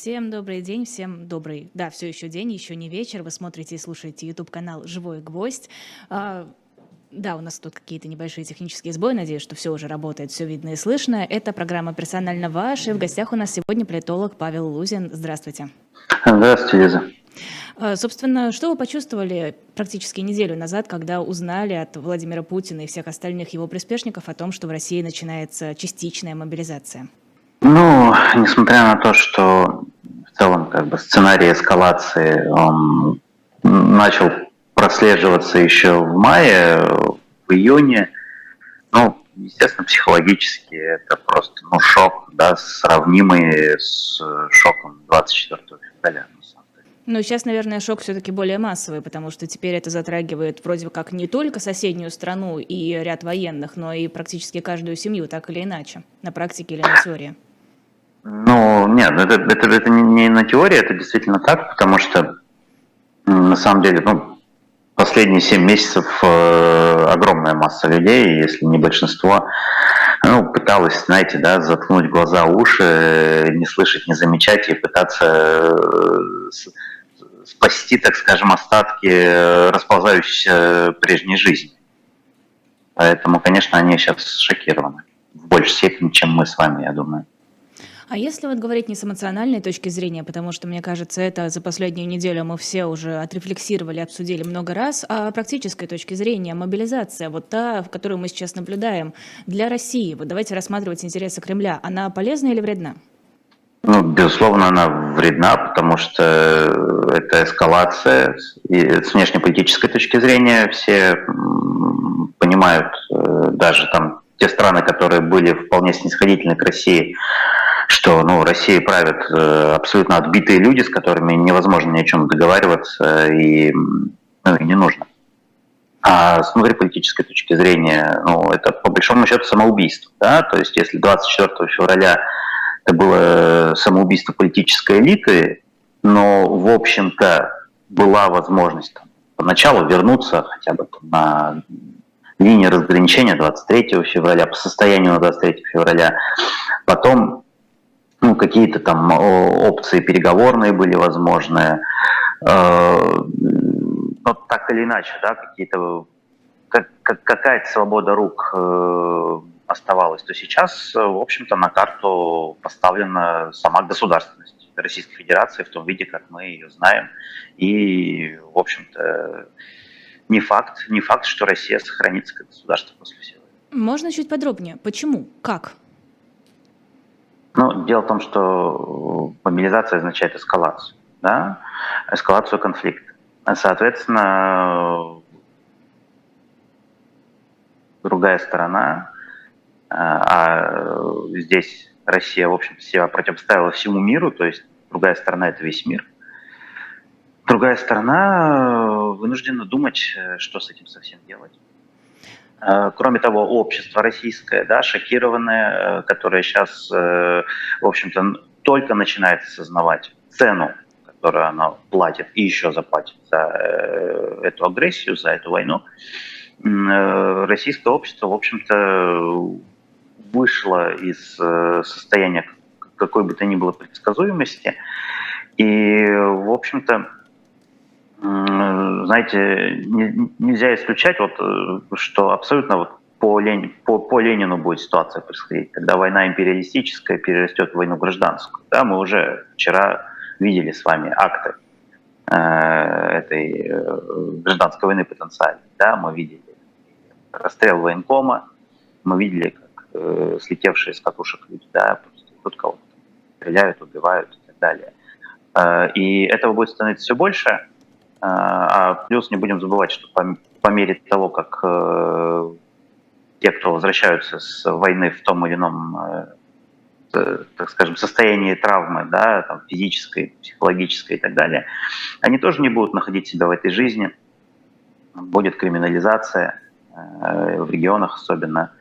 Всем добрый день, всем добрый, да, все еще день, еще не вечер. Вы смотрите и слушаете YouTube канал «Живой гвоздь». А, да, у нас тут какие-то небольшие технические сбои. Надеюсь, что все уже работает, все видно и слышно. Это программа «Персонально ваш». И в гостях у нас сегодня политолог Павел Лузин. Здравствуйте. Здравствуйте, Лиза. А, собственно, что вы почувствовали практически неделю назад, когда узнали от Владимира Путина и всех остальных его приспешников о том, что в России начинается частичная мобилизация? Ну, несмотря на то, что в целом как бы сценарий эскалации он начал прослеживаться еще в мае, в июне, ну, естественно, психологически это просто ну, шок, да, сравнимый с шоком 24 февраля. Ну, сейчас, наверное, шок все-таки более массовый, потому что теперь это затрагивает вроде как не только соседнюю страну и ряд военных, но и практически каждую семью, так или иначе, на практике или на теории. Ну, нет, ну, это, это, это не на теории, это действительно так, потому что на самом деле, ну, последние 7 месяцев э, огромная масса людей, если не большинство, ну, пыталась, знаете, да, заткнуть глаза, уши, не слышать, не замечать и пытаться э, спасти, так скажем, остатки расползающейся прежней жизни. Поэтому, конечно, они сейчас шокированы в большей степени, чем мы с вами, я думаю. А если вот говорить не с эмоциональной точки зрения, потому что, мне кажется, это за последнюю неделю мы все уже отрефлексировали, обсудили много раз, а практической точки зрения мобилизация, вот та, в которую мы сейчас наблюдаем, для России, вот давайте рассматривать интересы Кремля, она полезна или вредна? Ну, безусловно, она вредна, потому что это эскалация. И с внешнеполитической точки зрения все понимают, э, даже там те страны, которые были вполне снисходительны к России, что ну, Россией правят э, абсолютно отбитые люди, с которыми невозможно ни о чем договариваться и, ну, и не нужно. А с внутриполитической точки зрения, ну, это по большому счету самоубийство. Да? То есть если 24 февраля это было самоубийство политической элиты, но, в общем-то, была возможность там, поначалу вернуться хотя бы там, на линии разграничения 23 февраля, по состоянию на 23 февраля, потом ну, какие-то там опции переговорные были возможны, э, но так или иначе, да, какие-то как, как, какая-то свобода рук э, оставалась, то сейчас, в общем-то, на карту поставлена сама государственность Российской Федерации в том виде, как мы ее знаем. И, в общем-то, не факт, не факт, что Россия сохранится как государство после всего. Можно чуть подробнее? Почему? Как? Ну, дело в том, что мобилизация означает эскалацию, да? эскалацию конфликта. Соответственно, другая сторона, а здесь Россия, в общем себя противопоставила всему миру, то есть другая сторона – это весь мир. Другая сторона вынуждена думать, что с этим совсем делать. Э, кроме того, общество российское, да, шокированное, э, которое сейчас, э, в общем-то, только начинает осознавать цену, которую оно платит и еще заплатит за эту агрессию, за эту войну, российское общество, в общем-то, вышло из состояния какой бы то ни было предсказуемости. И, в общем-то, знаете, нельзя исключать, вот, э, что абсолютно вот по, Лени, по, по Ленину будет ситуация происходить, когда война империалистическая перерастет в войну гражданскую. Да, мы уже вчера видели с вами акты э, этой э, гражданской войны потенциальной. Да, мы видели расстрел военкома, мы видели, как э, слетевшие с катушек люди, да, тут кого-то стреляют, убивают и так далее. Э, и этого будет становиться все больше, а, а плюс не будем забывать, что по, мере того, как э, те, кто возвращаются с войны в том или ином, э, э, так скажем, состоянии травмы, да, там, физической, психологической и так далее, они тоже не будут находить себя в этой жизни. Будет криминализация в регионах особенно.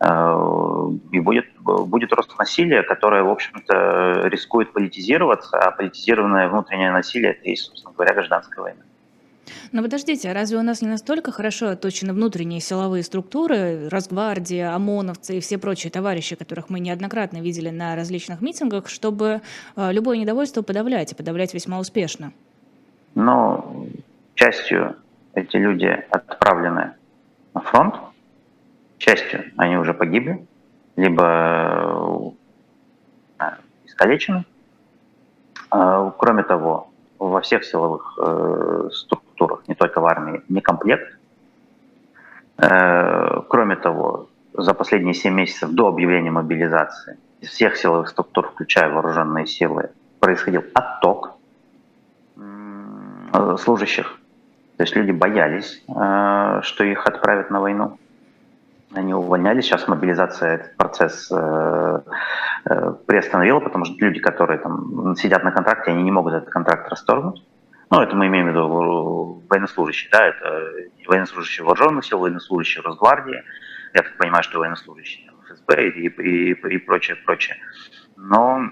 И будет, будет рост насилия, которое, в общем-то, рискует политизироваться, а политизированное внутреннее насилие – это и, собственно говоря, гражданская война. Но подождите, а разве у нас не настолько хорошо оточены внутренние силовые структуры, Росгвардия, ОМОНовцы и все прочие товарищи, которых мы неоднократно видели на различных митингах, чтобы э, любое недовольство подавлять и подавлять весьма успешно? Но частью эти люди отправлены на фронт, частью они уже погибли, либо э, искалечены. А, кроме того, во всех силовых э, структурах, не только в армии, не комплект. Э, кроме того, за последние 7 месяцев до объявления мобилизации из всех силовых структур, включая вооруженные силы, происходил отток э, служащих. То есть люди боялись, э, что их отправят на войну. Они увольнялись. Сейчас мобилизация этот процесс э, э, приостановила, потому что люди, которые там сидят на контракте, они не могут этот контракт расторгнуть. Ну, это мы имеем в виду военнослужащие, да, это военнослужащие вооруженных сил, военнослужащие Росгвардии, я так понимаю, что военнослужащие ФСБ и, и, и прочее, прочее. Но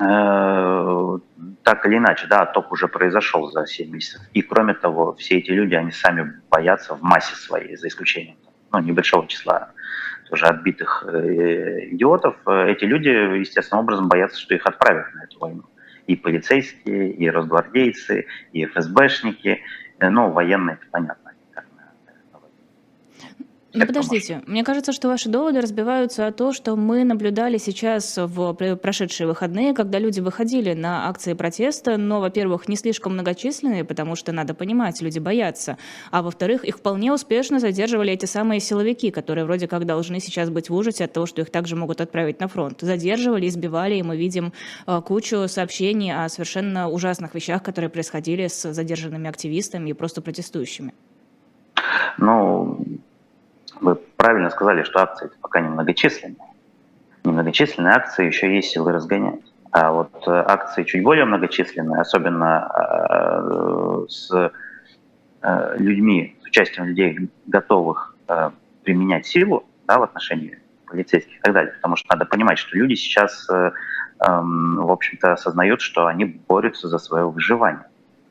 э, так или иначе, да, отток уже произошел за 7 месяцев. И кроме того, все эти люди, они сами боятся в массе своей, за исключением ну, небольшого числа тоже отбитых э, идиотов, э, эти люди естественным образом боятся, что их отправят на эту войну. И полицейские, и росгвардейцы, и ФСБшники, э, ну, военные, это понятно. Ну, подождите, мне кажется, что ваши доводы разбиваются о том, что мы наблюдали сейчас в прошедшие выходные, когда люди выходили на акции протеста, но, во-первых, не слишком многочисленные, потому что, надо понимать, люди боятся, а во-вторых, их вполне успешно задерживали эти самые силовики, которые вроде как должны сейчас быть в ужасе от того, что их также могут отправить на фронт. Задерживали, избивали, и мы видим э, кучу сообщений о совершенно ужасных вещах, которые происходили с задержанными активистами и просто протестующими. Ну, вы правильно сказали, что акции пока не многочисленные. Немногочисленные акции еще есть силы разгонять. А вот э, акции чуть более многочисленные, особенно э, с э, людьми, с участием людей, готовых применять силу да, в отношении полицейских и так далее. Потому что надо понимать, что люди сейчас, э, э, в общем-то, осознают, что они борются за свое выживание.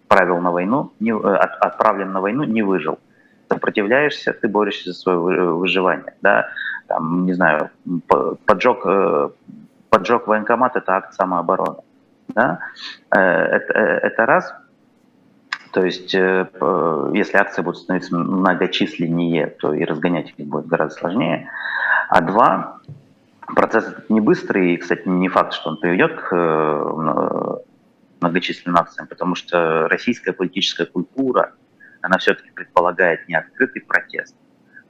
Правил на войну, отправлен на войну, не выжил сопротивляешься, ты борешься за свое выживание, да, там, не знаю, поджог, э, поджог военкомат – это акт самообороны, да, э, это, э, это раз, то есть, если акции будут становиться многочисленнее, то и разгонять их будет гораздо сложнее. А два, процесс не быстрый, и, кстати, не факт, что он приведет к многочисленным акциям, потому что российская политическая культура – она все-таки предполагает не открытый протест,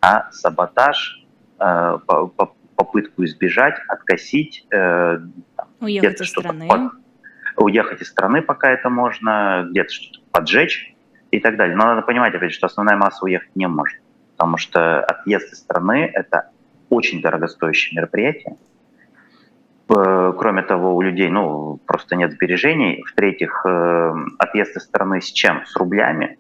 а саботаж, э, попытку избежать, откосить. Э, уехать из страны. Под, уехать из страны, пока это можно, где-то что-то поджечь и так далее. Но надо понимать, опять, что основная масса уехать не может, потому что отъезд из страны – это очень дорогостоящее мероприятие. Э, кроме того, у людей ну, просто нет сбережений. В-третьих, отъезд из страны с чем? С рублями.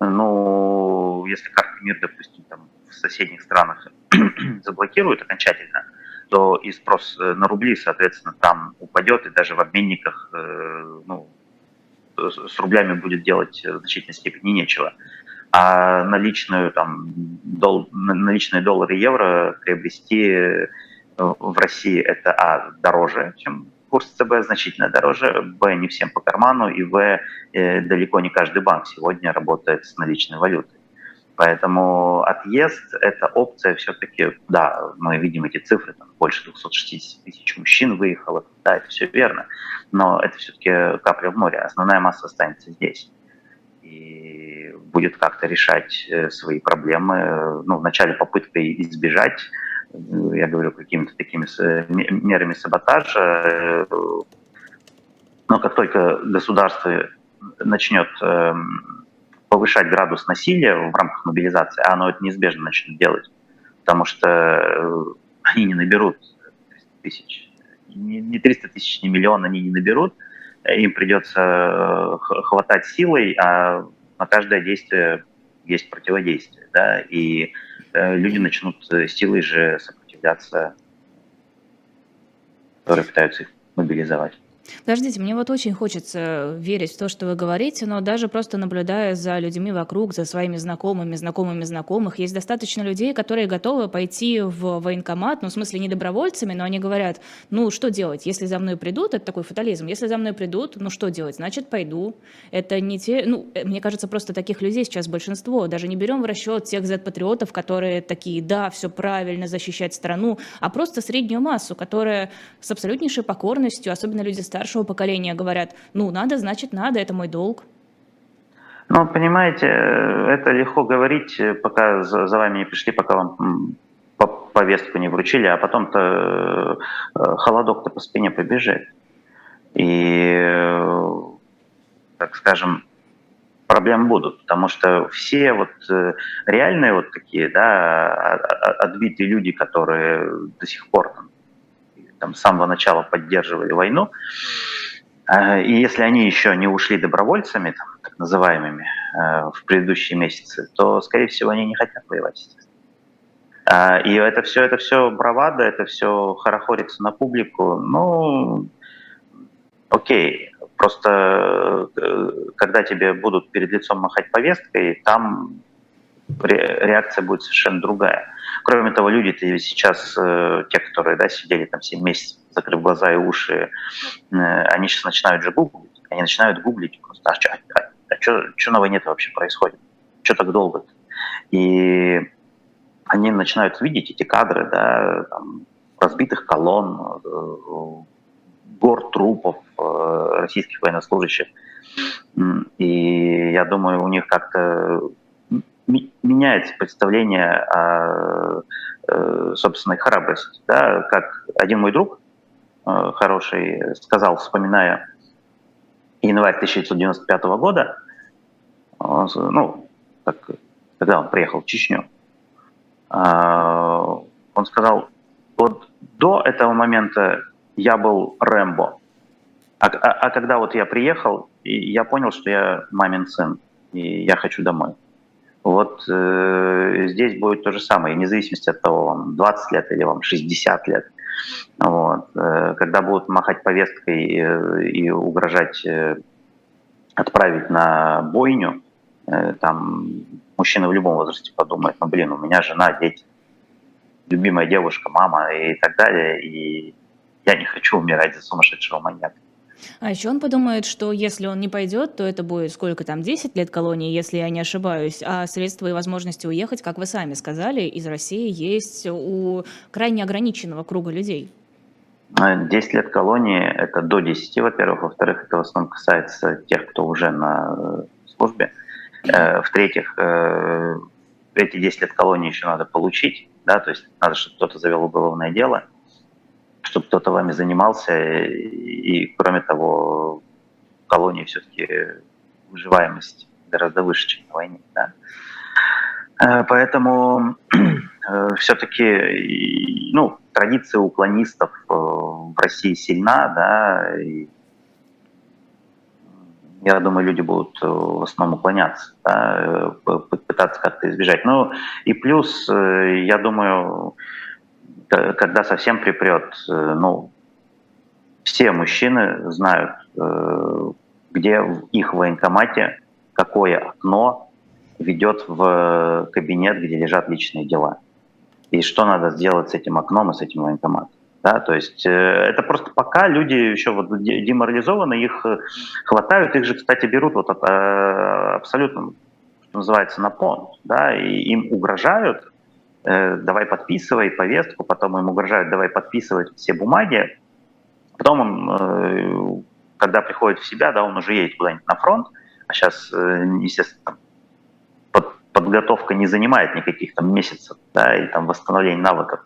Но если карты мир, допустим, там, в соседних странах заблокируют окончательно, то и спрос э, на рубли, соответственно, там упадет, и даже в обменниках э, ну, с рублями будет делать в значительной степени нечего. А наличную, там, дол, наличные доллары и евро приобрести э, в России это а, дороже, чем курс ЦБ значительно дороже, Б не всем по карману, и В э, далеко не каждый банк сегодня работает с наличной валютой. Поэтому отъезд – это опция все-таки, да, мы видим эти цифры, там больше 260 тысяч мужчин выехало, да, это все верно, но это все-таки капля в море, основная масса останется здесь и будет как-то решать э, свои проблемы, ну, вначале попыткой избежать я говорю, какими-то такими мерами саботажа. Э, но как только государство начнет эм, повышать градус насилия в рамках мобилизации, а оно это неизбежно начнет делать, потому что э, они не наберут 300 тысяч, не 300 тысяч, не миллион они не наберут, им придется э, хватать силой, а на каждое действие есть противодействие, да, и Э, люди начнут э, силой же сопротивляться, которые пытаются их мобилизовать. Подождите, мне вот очень хочется верить в то, что вы говорите, но даже просто наблюдая за людьми вокруг, за своими знакомыми, знакомыми знакомых, есть достаточно людей, которые готовы пойти в военкомат, ну, в смысле, не добровольцами, но они говорят, ну, что делать, если за мной придут, это такой фатализм, если за мной придут, ну, что делать, значит, пойду. Это не те, ну, э, мне кажется, просто таких людей сейчас большинство, даже не берем в расчет тех Z-патриотов, которые такие, да, все правильно, защищать страну, а просто среднюю массу, которая с абсолютнейшей покорностью, особенно люди старшего поколения говорят, ну, надо, значит, надо, это мой долг. Ну, понимаете, это легко говорить, пока за, вами не пришли, пока вам повестку не вручили, а потом-то э, холодок-то по спине побежит. И, э, так скажем, проблем будут, потому что все вот э, реальные вот такие, да, отбитые люди, которые до сих пор там, там, с самого начала поддерживали войну, э, и если они еще не ушли добровольцами, там, так называемыми, э, в предыдущие месяцы, то, скорее всего, они не хотят воевать, естественно. И это все, это все бравада, это все хорохорится на публику. Ну, окей, просто э, когда тебе будут перед лицом махать повесткой, там реакция будет совершенно другая. Кроме того, люди-то сейчас, э, те, которые да, сидели там 7 месяцев, закрыв глаза и уши, э, они сейчас начинают же гуглить. Они начинают гуглить просто, а что а, а, а на войне-то вообще происходит? Что так долго -то? И они начинают видеть эти кадры, да, там, разбитых колонн, э, гор трупов российских военнослужащих. И я думаю, у них как-то меняется представление о э, собственной храбрости. Да? Как один мой друг э, хороший сказал, вспоминая январь 1995 года, он, ну, как, когда он приехал в Чечню, э, он сказал, вот до этого момента я был Рэмбо, а, а, а когда вот я приехал, я понял, что я мамин сын, и я хочу домой. Вот э, здесь будет то же самое, вне зависимости от того, вам 20 лет или вам 60 лет. Вот. Э, когда будут махать повесткой э, и угрожать э, отправить на бойню, э, там мужчина в любом возрасте подумает, ну блин, у меня жена, дети, любимая девушка, мама и так далее, и я не хочу умирать за сумасшедшего маньяка. А еще он подумает, что если он не пойдет, то это будет сколько там, 10 лет колонии, если я не ошибаюсь, а средства и возможности уехать, как вы сами сказали, из России есть у крайне ограниченного круга людей. 10 лет колонии – это до 10, во-первых. Во-вторых, это в основном касается тех, кто уже на э, службе. Э, в-третьих, э, эти 10 лет колонии еще надо получить, да, то есть надо, чтобы кто-то завел уголовное дело – чтобы кто-то вами занимался. И, кроме того, в колонии все-таки выживаемость гораздо выше, чем на войне. Да? Э, поэтому э, все-таки ну, традиция уклонистов э, в России сильна, да, и я думаю, люди будут в основном уклоняться, да, пытаться как-то избежать. Ну и плюс, я думаю, когда совсем припрет, э, ну, все мужчины знают, э, где в их военкомате какое окно ведет в кабинет, где лежат личные дела. И что надо сделать с этим окном и с этим военкоматом. Да, то есть э, это просто пока люди еще вот деморализованы, их хватают, их же, кстати, берут вот это абсолютно, что называется, на понт, да, и им угрожают, Э, давай подписывай повестку, потом им угрожают, давай подписывать все бумаги. Потом он, э, когда приходит в себя, да, он уже едет куда-нибудь на фронт, а сейчас, э, естественно, подготовка не занимает никаких там месяцев, да, и там восстановление навыков.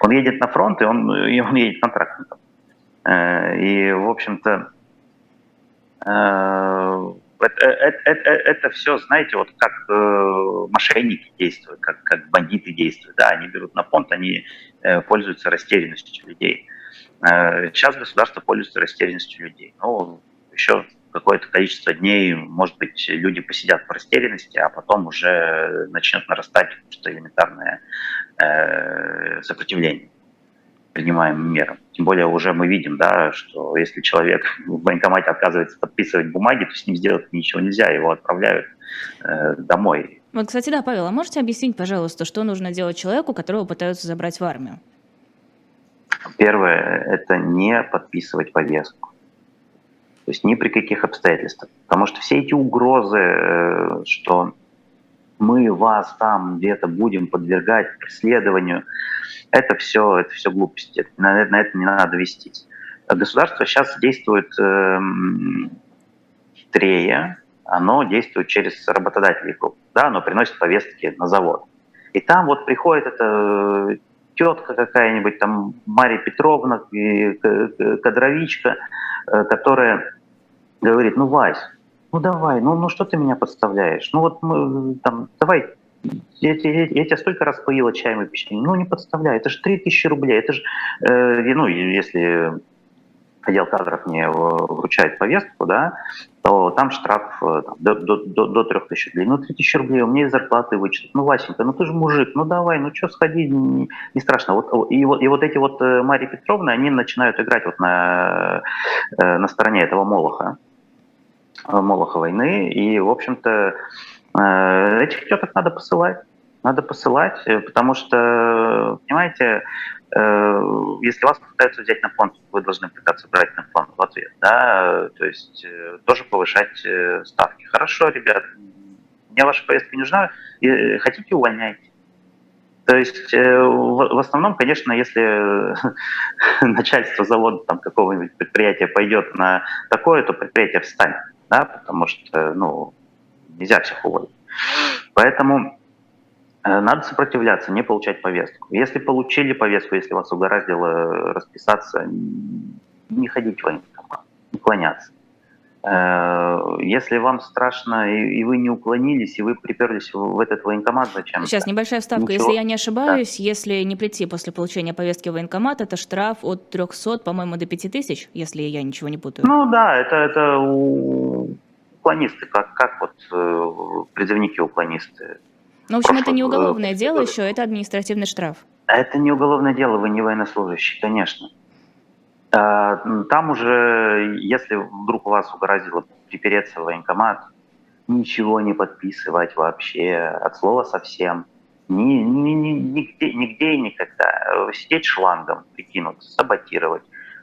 Он едет на фронт, и он, и он едет контрактником. И, в общем-то, это, это, это, это все, знаете, вот как э, мошенники действуют, как, как бандиты действуют. Да, они берут на понт, они э, пользуются растерянностью людей. Э, сейчас государство пользуется растерянностью людей. Ну, еще какое-то количество дней, может быть, люди посидят в растерянности, а потом уже начнет нарастать что элементарное э, сопротивление. Принимаемым мерам. Тем более уже мы видим, да, что если человек в военкомате отказывается подписывать бумаги, то с ним сделать ничего нельзя, его отправляют э, домой. Вот, кстати, да, Павел, а можете объяснить, пожалуйста, что нужно делать человеку, которого пытаются забрать в армию? Первое – это не подписывать повестку. То есть ни при каких обстоятельствах. Потому что все эти угрозы, э, что мы вас там где-то будем подвергать преследованию, это все, это все глупости. На, на это не надо вестись. Государство сейчас действует э, хитрее, оно действует через работодателей да, оно приносит повестки на завод. И там вот приходит эта тетка какая-нибудь, там Мария Петровна, кадровичка, э, которая говорит, ну, Вась, ну давай, ну, ну что ты меня подставляешь? Ну вот мы, там, давай, я, я, я тебя столько раз поила чаем и печеньем, ну не подставляй, это же 3000 рублей, это же, э, ну, если отдел кадров не вручает повестку, да, то там штраф э, там, до, до, до, до 3000 рублей. Ну, 3000 рублей у меня из зарплаты вычтут. Ну, Васенька, ну ты же мужик, ну давай, ну что, сходи, не, не страшно. Вот, и, вот, и вот эти вот э, Марии Петровны, они начинают играть вот на, э, на стороне этого Молоха, Молоха войны, и, в общем-то, этих теток надо посылать. Надо посылать, потому что, понимаете, Э, если вас пытаются взять на понт, вы должны пытаться брать на понт в ответ, да, то есть э, тоже повышать э, ставки. Хорошо, ребят, мне ваша повестка не нужна, хотите увольняйте. То есть в основном, конечно, если начальство завода там какого-нибудь предприятия пойдет на такое, то предприятие встанет, да, потому что, ну, нельзя всех уволить. Поэтому Э, надо сопротивляться, не получать повестку. Если получили повестку, если вас угораздило расписаться, не ходить в военкомат, уклоняться. Э, если вам страшно, и вы не уклонились, и вы приперлись в этот военкомат, зачем? Сейчас небольшая вставка. Ничего. Если я не ошибаюсь, да. если не прийти после получения повестки в военкомат, это штраф от 300, по-моему, до 5000, если я ничего не путаю. Ну да, это, это уклонисты, как, как вот э, призывники-уклонисты ну, в общем, это не уголовное дело еще, это административный штраф. Это не уголовное дело, вы не военнослужащий, конечно. А, там уже, если вдруг вас угрозило припереться в военкомат, ничего не подписывать вообще, от слова совсем. Ни, ни, ни, нигде, нигде и никогда. Сидеть шлангом, прикинуться, саботировать.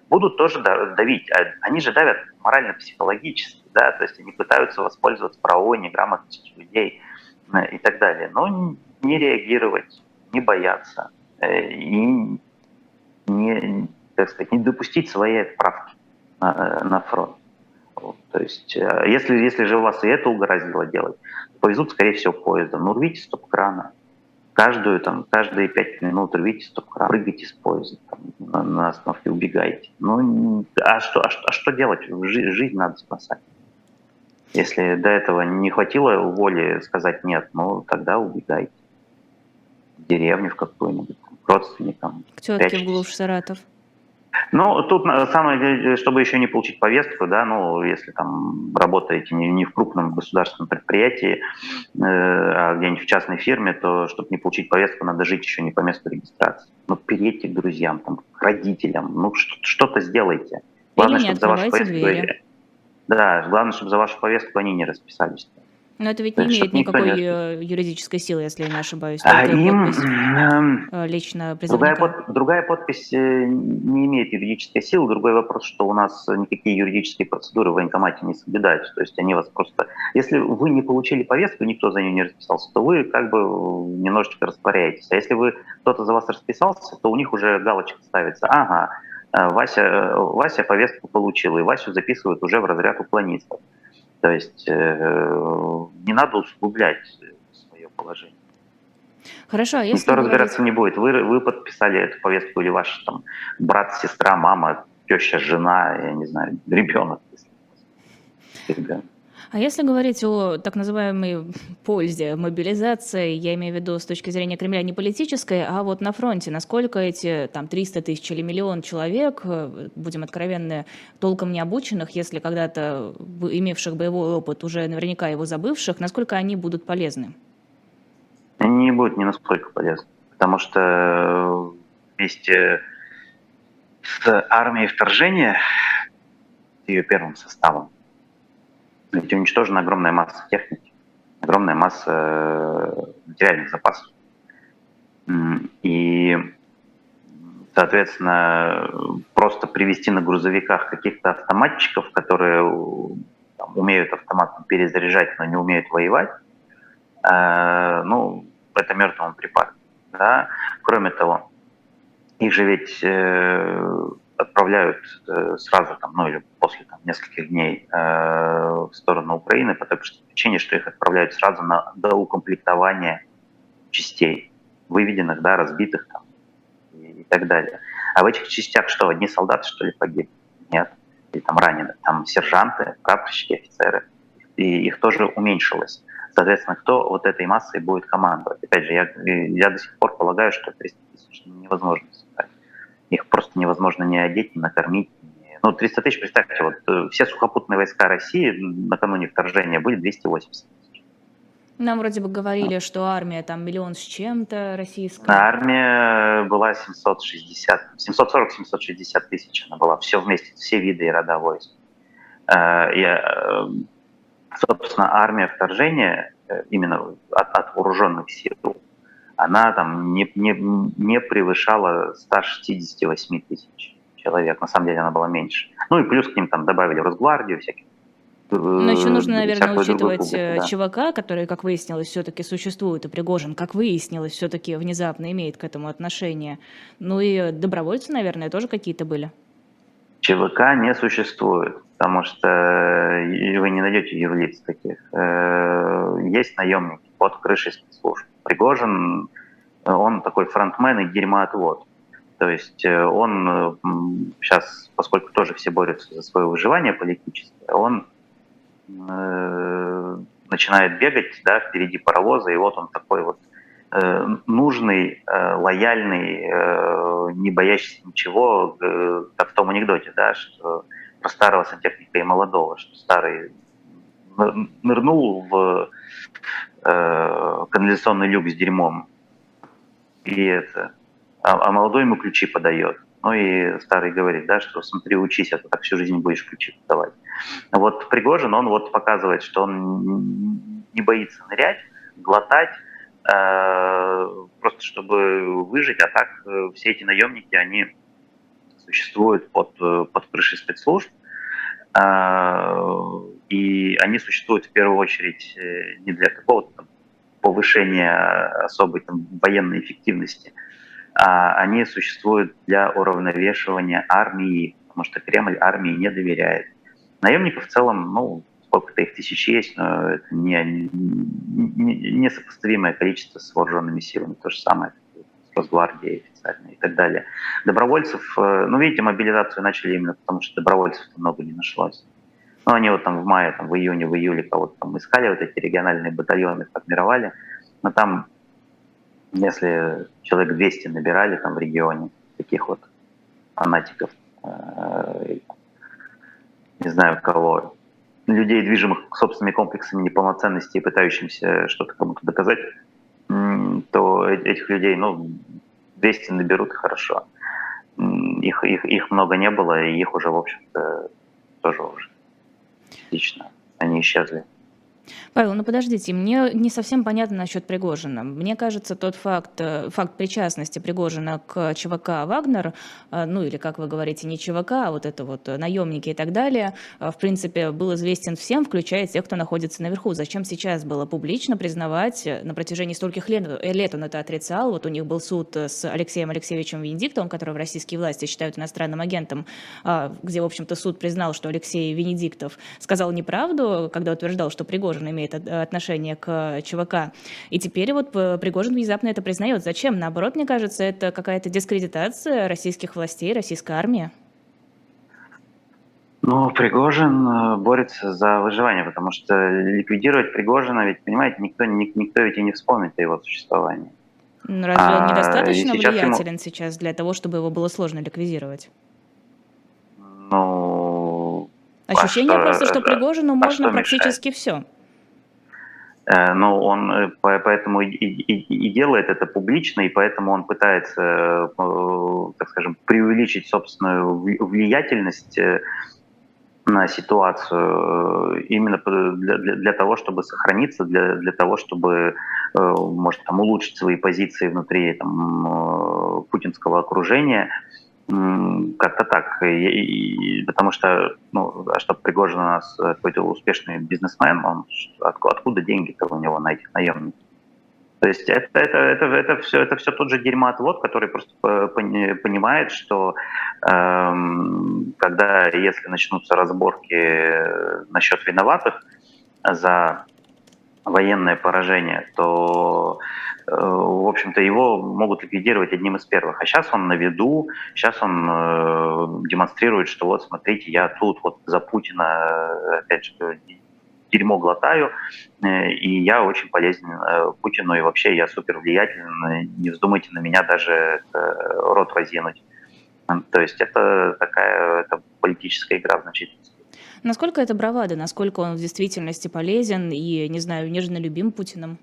Будут тоже давить. А они же давят морально-психологически, да, то есть они пытаются воспользоваться правовой неграмотностью людей и так далее. Но не реагировать, не бояться э, и не, так сказать, не допустить своей отправки на, на фронт. Вот, то есть, э, если, если же у вас и это угрозило делать, повезут, скорее всего, поездом. Ну, рвите стоп-крана. Каждую, там, каждые пять минут рвите стоп-кран, прыгайте с поезда, там, на, на остановке убегайте. Ну, а что, а что, а что делать? Жизнь, жизнь надо спасать. Если до этого не хватило воли сказать нет, ну тогда убегайте в деревню в какую-нибудь, к родственникам. К тетке в глушь Саратов. Ну, тут самое, чтобы еще не получить повестку, да, ну, если там работаете не, не в крупном государственном предприятии, э, а где-нибудь в частной фирме, то, чтобы не получить повестку, надо жить еще не по месту регистрации. Ну, перейти к друзьям, там, к родителям, ну, что-то сделайте. Главное, Или чтобы за вашу повестку... Двери. Да, главное, чтобы за вашу повестку они не расписались. Но это ведь не имеет никакой никто... Э, юридической силы, если я не ошибаюсь. А им подпись, эм, э, лично другая, под, другая подпись э, не имеет юридической силы. Другой вопрос, что у нас никакие юридические процедуры в военкомате не соблюдаются. То есть они вас просто... Если вы не получили повестку, никто за нее не расписался, то вы как бы немножечко растворяетесь. А если вы кто-то за вас расписался, то у них уже галочка ставится. Ага, Вася, Вася повестку получил, и Васю записывают уже в разряд уклонистов. То есть э, не надо усугублять свое положение. Хорошо, а если Никто говорить... разбираться не будет. Вы, вы подписали эту повестку, или ваш там, брат, сестра, мама, теща, жена, я не знаю, ребенок. Если ребенок. А если говорить о так называемой пользе мобилизации, я имею в виду с точки зрения Кремля не политической, а вот на фронте, насколько эти там 300 тысяч или миллион человек, э, будем откровенны, толком не обученных, если когда-то имевших боевой опыт, уже наверняка его забывших, насколько они будут полезны? Не будут ни насколько полезны, потому что вместе армией вторжения, ее первым составом, ведь уничтожена огромная масса техники, огромная масса э, материальных запасов. И, соответственно, просто привести на грузовиках каких-то автоматчиков, которые там, умеют автоматом перезаряжать, но не умеют воевать, э, ну, это мертвому припадку. Да? Кроме того, их же ведь э, отправляют э, сразу там, ну или после там, нескольких дней э, в сторону Украины по той причине, что их отправляют сразу на доукомплектование частей, выведенных, да, разбитых там, и, и так далее. А в этих частях что, одни солдаты, что ли, погибли? Нет. Или там ранены. Там сержанты, прапорщики, офицеры. И их тоже уменьшилось. Соответственно, кто вот этой массой будет командовать? Опять же, я, я до сих пор полагаю, что 300 тысяч невозможно собрать. Их просто невозможно не одеть, не накормить. Ну, 300 тысяч, представьте, вот э, все сухопутные войска России накануне вторжения были 280 тысяч. Нам вроде бы говорили, что армия там миллион с чем-то российская. Армия была 760, 740-760 тысяч она была, все вместе, все виды и рода войск. Э, и, э, собственно, армия вторжения именно от, от вооруженных сил она там не, не, не превышала 168 тысяч человек. На самом деле она была меньше. Ну и плюс к ним там добавили Росгвардию, всяких э, но еще нужно, наверное, учитывать публику, э, да. ЧВК, который, как выяснилось, все-таки существует, и Пригожин, как выяснилось, все-таки внезапно имеет к этому отношение. Ну и добровольцы, наверное, тоже какие-то были. ЧВК не существует, потому что э, вы не найдете юрлиц таких. Есть наемники под крышей спецслужб. Пригожин, э, он такой фронтмен и дерьмоотвод. То есть э, он сейчас, поскольку тоже все борются за свое выживание политическое, он э, начинает бегать да, впереди паровоза, и вот он такой вот э, нужный, э, лояльный, э, не боящийся ничего, э, как в том анекдоте, да, что про старого сантехника и молодого, что старый нырнул в э, канализационный люк с дерьмом. И это. А, а молодой ему ключи подает. Ну и старый говорит, да, что смотри, учись, а то так всю жизнь будешь ключи подавать. Вот Пригожин, он вот показывает, что он не боится нырять, глотать, э, просто чтобы выжить, а так э, все эти наемники, они существуют под, э, под крышей спецслужб, и они существуют в первую очередь э, не для какого-то повышения особой там, военной эффективности, а они существуют для уравновешивания армии, потому что Кремль армии не доверяет. Наемников в целом, ну, сколько-то их тысяч есть, но это не, не, несопоставимое количество с вооруженными силами. То же самое с Росгвардией официально и так далее. Добровольцев, э, ну, видите, мобилизацию начали именно потому, что добровольцев много не нашлось. Ну, они вот там в мае, там, в июне, в июле кого-то там искали, вот эти региональные батальоны формировали. Но там, если человек 200 набирали там в регионе, таких вот фанатиков, э, не знаю кого, людей, движимых собственными комплексами неполноценности и пытающимся что-то кому-то доказать, то этих людей, ну, 200 наберут хорошо. Их, их, их много не было, и их уже, в общем-то, тоже уже частично они исчезли. Павел, ну подождите, мне не совсем понятно насчет Пригожина. Мне кажется, тот факт, э, факт причастности Пригожина к ЧВК «Вагнер», э, ну или, как вы говорите, не ЧВК, а вот это вот э, наемники и так далее, в принципе, был известен всем, включая тех, кто находится наверху. Зачем сейчас было публично признавать, на протяжении стольких лет, лет он это отрицал, вот у них был суд с Алексеем Алексеевичем Венедиктовым, которого российские власти считают иностранным агентом, а, где, в общем-то, суд признал, что Алексей Венедиктов сказал неправду, когда утверждал, что Пригожин имеет имеет отношение к ЧВК. И теперь вот Пригожин внезапно это признает. Зачем? Наоборот, мне кажется, это какая-то дискредитация российских властей, российской армии. Ну, Пригожин э, борется за выживание, потому что ликвидировать Пригожина, ведь, понимаете, никто, никто ведь и не вспомнит о его существовании. Ну, разве он а, недостаточно сейчас влиятелен ему... сейчас для того, чтобы его было сложно ликвидировать? Ну... Ощущение а просто, что Пригожину а можно практически мешает? все. Но он поэтому и, и, и делает это публично, и поэтому он пытается, так скажем, преувеличить собственную влиятельность на ситуацию именно для, для, для того, чтобы сохраниться, для, для того, чтобы, может, там, улучшить свои позиции внутри там, путинского окружения – как-то так. И, и, потому что, ну, а что Пригожин у нас какой-то успешный бизнесмен, он, откуда, откуда деньги-то у него на этих наемников? То есть это, это, это, это, все, это все тот же дерьмоотвод, который просто понимает, что эм, когда, если начнутся разборки насчет виноватых за военное поражение, то Э, в общем-то, его могут ликвидировать одним из первых. А сейчас он на виду, сейчас он э, демонстрирует, что вот, смотрите, я тут вот за Путина, опять же, дерьмо глотаю, э, и я очень полезен э, Путину, и вообще я супер влиятельный, не вздумайте на меня даже рот разъянуть. То есть это такая это политическая игра в значительной Насколько это бравада, насколько он в действительности полезен и, не знаю, нежно любим Путиным?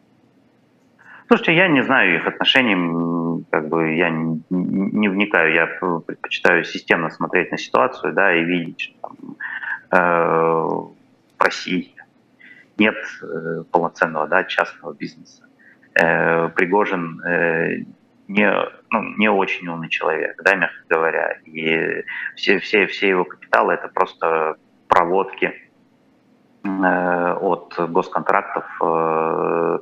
Слушайте, я не знаю их отношений, как бы я не, вникаю, я предпочитаю системно смотреть на ситуацию, да, и видеть, что там, э, в России нет э, полноценного, да, частного бизнеса. Э, Пригожин э, не, ну, не очень умный человек, да, мягко говоря, и все, все, все его капиталы это просто проводки э, от госконтрактов э,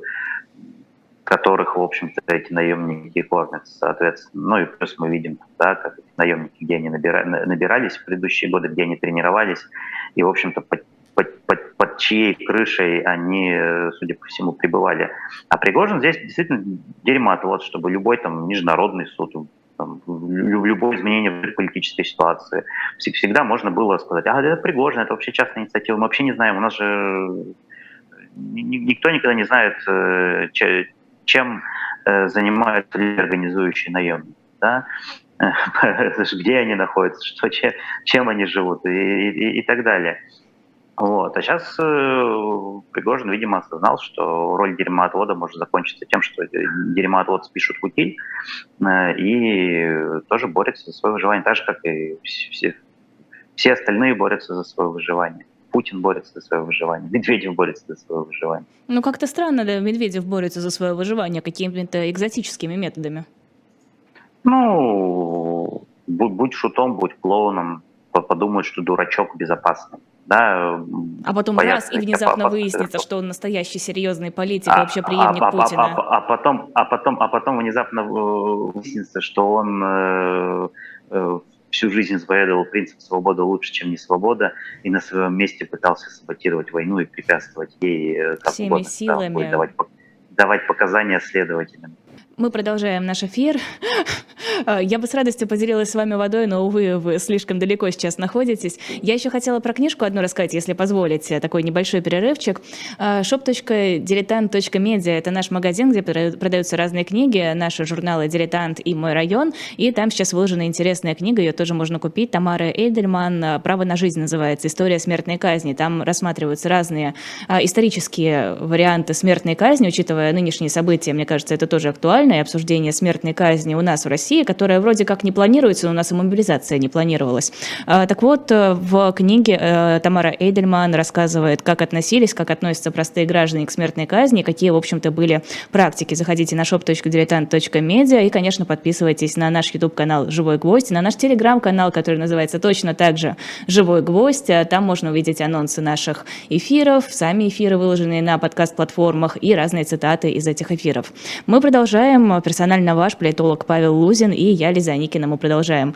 которых, в общем-то, эти наемники кормятся, соответственно. Ну и плюс мы видим, да, как эти наемники, где они набира, набирались в предыдущие годы, где они тренировались, и, в общем-то, под, под, под, под чьей крышей они, судя по всему, пребывали. А Пригожин здесь действительно дерьмоотвод, чтобы любой там международный суд, там, любое изменение политической ситуации. Всегда можно было сказать, а это Пригожин, это вообще частная инициатива, мы вообще не знаем, у нас же никто никогда не знает, э, чем э, занимаются организующие наемники, да? где они находятся, что, чем, чем они живут и, и, и так далее. Вот. А сейчас э, Пригожин, видимо, осознал, что роль дерьмоотвода может закончиться тем, что дерьмоотвод спишут в утиль э, и тоже борется за свое выживание, так же, как и все, все остальные борются за свое выживание. Путин борется за свое выживание, Медведев борется за свое выживание. Ну, как-то странно, да, Медведев борется за свое выживание какими-то экзотическими методами. Ну, будь, будь шутом, будь клоуном, подумают, что дурачок безопасный. Да, а потом раз и внезапно выяснится, что он настоящий серьезный политик, а, вообще преемник а, Путина. А, а, а, потом, а потом, а потом внезапно э, выяснится, что он э, э, всю жизнь заповедовал принцип «свобода лучше, чем не свобода», и на своем месте пытался саботировать войну и препятствовать ей как Всеми угодно, силами. Да, давать, давать показания следователям. Мы продолжаем наш эфир. А, я бы с радостью поделилась с вами водой, но, увы, вы слишком далеко сейчас находитесь. Я еще хотела про книжку одну рассказать, если позволите, такой небольшой перерывчик. А, shop.diletant.media – это наш магазин, где продаются разные книги, наши журналы «Дилетант» и «Мой район», и там сейчас выложена интересная книга, ее тоже можно купить. Тамара Эйдельман «Право на жизнь» называется, «История смертной казни». Там рассматриваются разные исторические варианты смертной казни, учитывая нынешние события, мне кажется, это тоже актуально, и обсуждение смертной казни у нас в России, которая вроде как не планируется, но у нас и мобилизация не планировалась. А, так вот, э, в книге э, Тамара Эйдельман рассказывает, как относились, как относятся простые граждане к смертной казни, какие, в общем-то, были практики. Заходите на shop.diletant.media и, конечно, подписывайтесь на наш YouTube-канал «Живой гвоздь», на наш телеграм-канал, который называется точно так же «Живой гвоздь». А там можно увидеть анонсы наших эфиров, сами эфиры, выложенные на подкаст-платформах и разные цитаты из этих эфиров. Мы продолжаем. Персонально ваш политолог Павел Лузин и я, Лиза Аникина. Мы продолжаем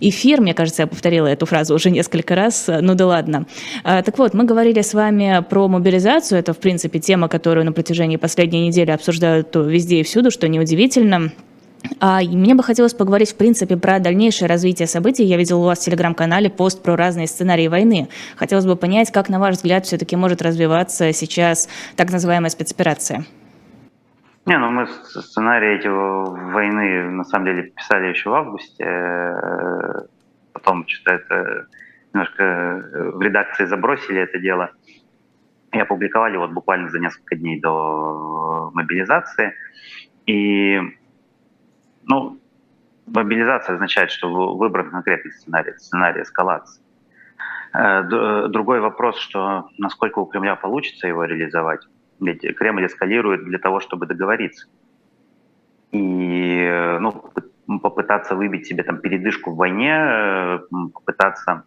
эфир. Мне кажется, я повторила эту фразу уже несколько раз. Ну да ладно. А, так вот, мы говорили с вами про мобилизацию. Это, в принципе, тема, которую на протяжении последней недели обсуждают везде и всюду, что неудивительно. А мне бы хотелось поговорить, в принципе, про дальнейшее развитие событий. Я видела у вас в телеграм-канале пост про разные сценарии войны. Хотелось бы понять, как, на ваш взгляд, все-таки может развиваться сейчас так называемая спецоперация. Не, ну мы сценарий эти войны на самом деле писали еще в августе. Э, потом что-то это немножко э, в редакции забросили это дело. и опубликовали вот буквально за несколько дней до мобилизации. И, ну, мобилизация означает, что выбран конкретный сценарий, сценарий эскалации. Э, другой вопрос, что насколько у Кремля получится его реализовать. Ведь Кремль эскалирует для того, чтобы договориться. И ну, попытаться выбить себе там передышку в войне, э, попытаться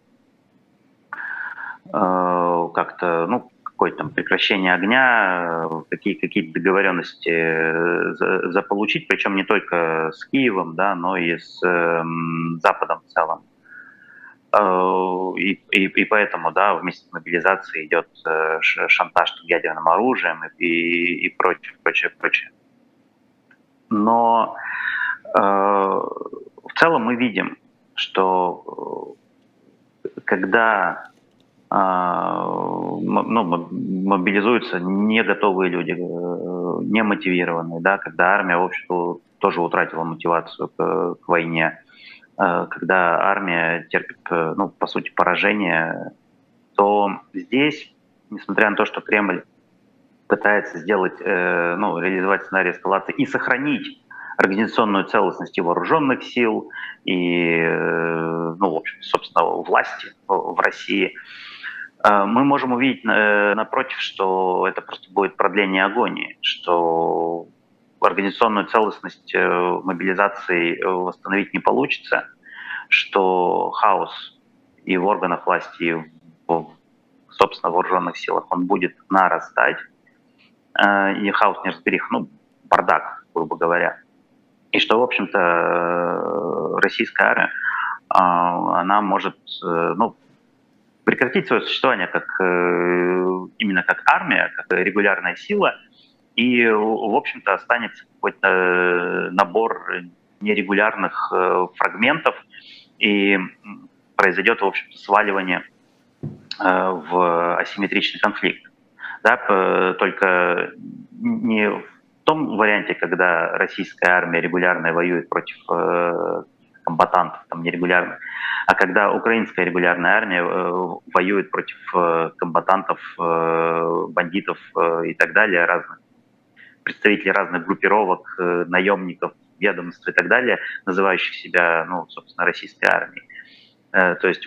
э, как-то, ну, какое-то там прекращение огня, какие, какие-то договоренности э, заполучить, причем не только с Киевом, да, но и с э, Западом в целом. Э, и, и, и поэтому, да, вместе с мобилизацией идет э, шантаж ядерным оружием и, и, прочее, прочее, прочее. Но э, в целом мы видим, что э, когда а, ну, мобилизуются не готовые люди, э, не мотивированные, да, когда армия, в общем-то, тоже утратила мотивацию к, к войне, э, когда армия терпит, э, ну, по сути, поражение, то здесь, несмотря на то, что Кремль пытается сделать, ну, реализовать сценарий эскалации и сохранить организационную целостность и вооруженных сил, и, ну, в общем, собственно, власти в России, мы можем увидеть э, напротив, что это просто будет продление агонии, что организационную целостность э, мобилизации э, восстановить не получится, что хаос и в органах власти, и в, собственно, вооруженных силах, он будет нарастать, и хаос не разберих, ну, бардак, грубо говоря. И что, в общем-то, российская армия, а, она может, ну, прекратить свое существование как, э, именно как армия, как регулярная сила, и, в общем-то, останется какой-то э, набор нерегулярных э, фрагментов, и произойдет, в общем-то, сваливание в асимметричный конфликт. Да, только не в том варианте, когда российская армия регулярная воюет против комбатантов там, нерегулярных, а когда украинская регулярная армия э, воюет против э, комбатантов, э, бандитов и так далее, разных представителей разных группировок, наемников, ведомств и так далее, называющих себя, ну, собственно, российской армией. То есть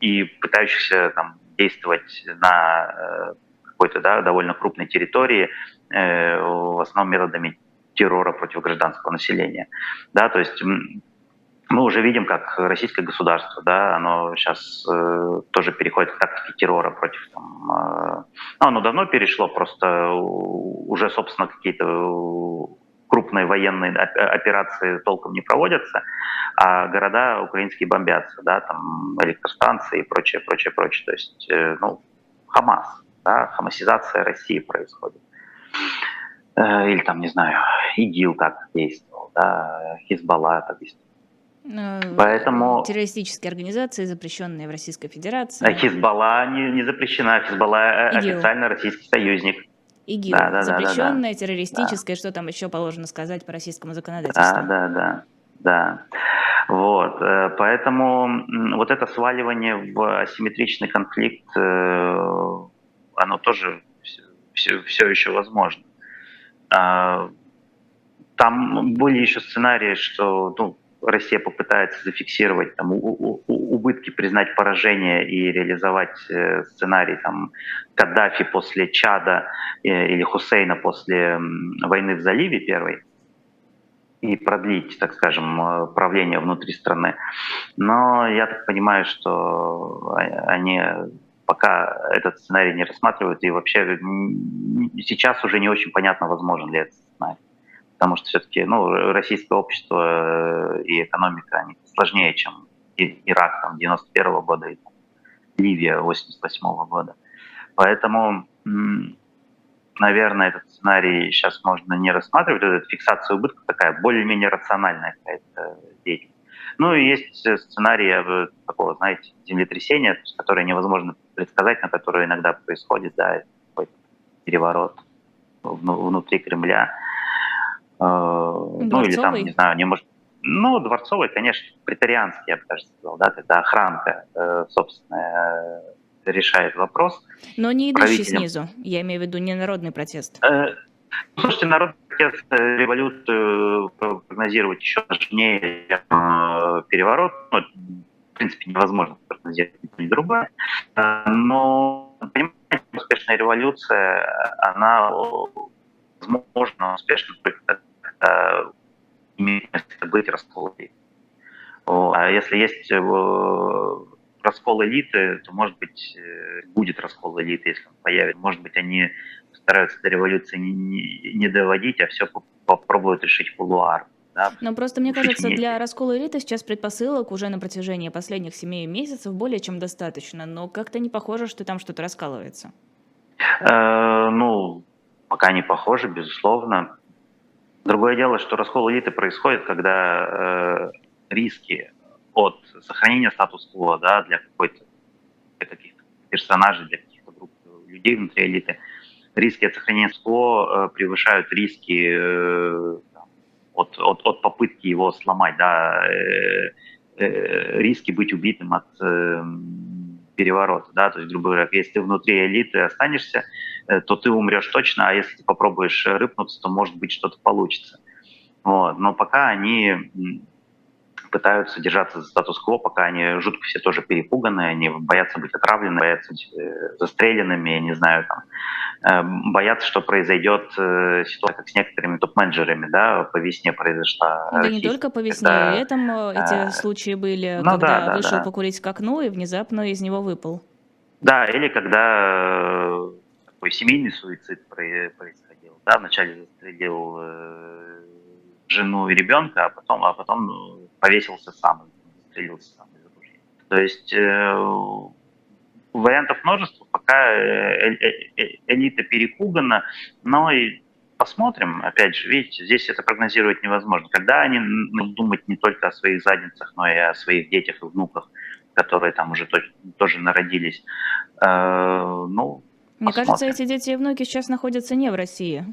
и пытающихся там действовать на какой-то да, довольно крупной территории, в основном методами террора против гражданского населения. Да, то есть мы уже видим, как российское государство, да, оно сейчас э, тоже переходит к тактике террора против, там, э, ну, оно давно перешло, просто уже, собственно, какие-то крупные военные операции толком не проводятся, а города украинские бомбятся, да, там электростанции и прочее, прочее, прочее. То есть, э, ну, Хамас, да, хамасизация России происходит. Э, или там, не знаю, ИГИЛ так действовал, да, Хизбалла так действовал. Э, Поэтому... Террористические организации, запрещенные в Российской Федерации. Э, Хизбалла не, не запрещена, Хизбалла ИГИЛ. официально российский союзник. ИГИЛ, да, да, запрещенное, да, да, террористическое, да. что там еще положено сказать по российскому законодательству? Да, да, да, да. Вот, поэтому вот это сваливание в асимметричный конфликт, оно тоже все, все еще возможно. А, там были еще сценарии, что ну, Россия попытается зафиксировать там, у, у, убытки, признать поражение и реализовать э, сценарий там, Каддафи после Чада э, или Хусейна после войны в заливе первой и продлить, так скажем, э, правление внутри страны. Но я так понимаю, что они пока этот сценарий не рассматривают, и вообще сейчас уже не очень понятно, возможен ли этот. Потому что все-таки ну, российское общество э, и экономика они сложнее, чем Ирак там, 91 -го года и Ливия 88 -го года. Поэтому, наверное, этот сценарий сейчас можно не рассматривать. Эта фиксация убытков такая более-менее рациональная какая-то деятельность. Ну и есть э, сценарии э, такого, знаете, землетрясения, которые невозможно предсказать, на которые иногда происходит, да, переворот внутри Кремля. Дворцовый? Э, ну или там, не знаю, не может... Ну, дворцовый, конечно, претарианский, я бы даже сказал, да, когда охранка собственная решает вопрос. Но не идущий снизу, я имею в виду не народный протест. Э, слушайте, народный протест, э, революцию прогнозировать еще сложнее, чем переворот. Ну, в принципе, невозможно прогнозировать ни другое. Но, понимаете, успешная революция, она возможно успешна только имеет место быть раскол элит. А если есть э, раскол элиты, то, может быть, э, будет раскол элиты, если он появится. Может быть, они стараются до революции не, не, не доводить, а все попробуют решить кулуар. Да? Но просто мне кажется, для раскола элиты сейчас предпосылок уже на протяжении последних семи месяцев более чем достаточно, но как-то не похоже, что там что-то раскалывается. Э, ну, пока не похоже, безусловно. Другое дело, что раскол элиты происходит, когда э, риски от сохранения статус-кво да, для какой-то для каких-то персонажей, для каких-то групп людей внутри элиты, риски от сохранения статус-кво э, превышают риски э, от, от, от попытки его сломать, да, э, э, риски быть убитым от э, переворота, да, то есть, грубо говоря, если ты внутри элиты останешься, то ты умрешь точно, а если ты попробуешь рыпнуться, то, может быть, что-то получится. Вот. Но пока они пытаются держаться за статус-кво, пока они жутко все тоже перепуганы, они боятся быть отравленными, боятся быть э, застреленными, я не знаю, там, э, боятся, что произойдет ситуация, как с некоторыми топ-менеджерами, да, по весне произошла. Да не только по весне, когда, летом эти случаи были, ну, когда да, да, вышел да. покурить к окну и внезапно из него выпал. Да, или когда такой семейный суицид происходил. Да, вначале застрелил э, жену и ребенка, а потом, а потом ну, повесился сам, застрелился сам. То есть э, вариантов множество, пока э, э, э, элита перепугана, но и посмотрим, опять же, видите, здесь это прогнозировать невозможно. Когда они ну, думать не только о своих задницах, но и о своих детях и внуках, которые там уже то, тоже народились, ну, мне Посмотрим. кажется, эти дети и внуки сейчас находятся не в России.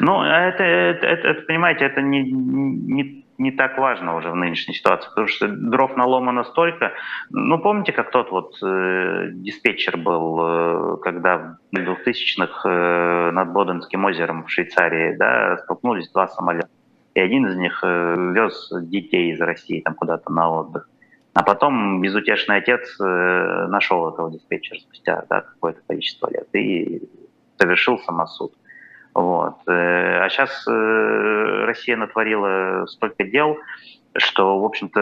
Ну, это, это, это понимаете, это не, не, не так важно уже в нынешней ситуации, потому что дров наломано столько. Ну, помните, как тот вот э, диспетчер был, э, когда в 2000-х э, над Боденским озером в Швейцарии, да, столкнулись два самолета. И один из них э, вез детей из России там куда-то на отдых. А потом безутешный отец э, нашел этого диспетчера спустя да, какое-то количество лет и совершил самосуд. Вот. Э, а сейчас э, Россия натворила столько дел, что, в общем-то,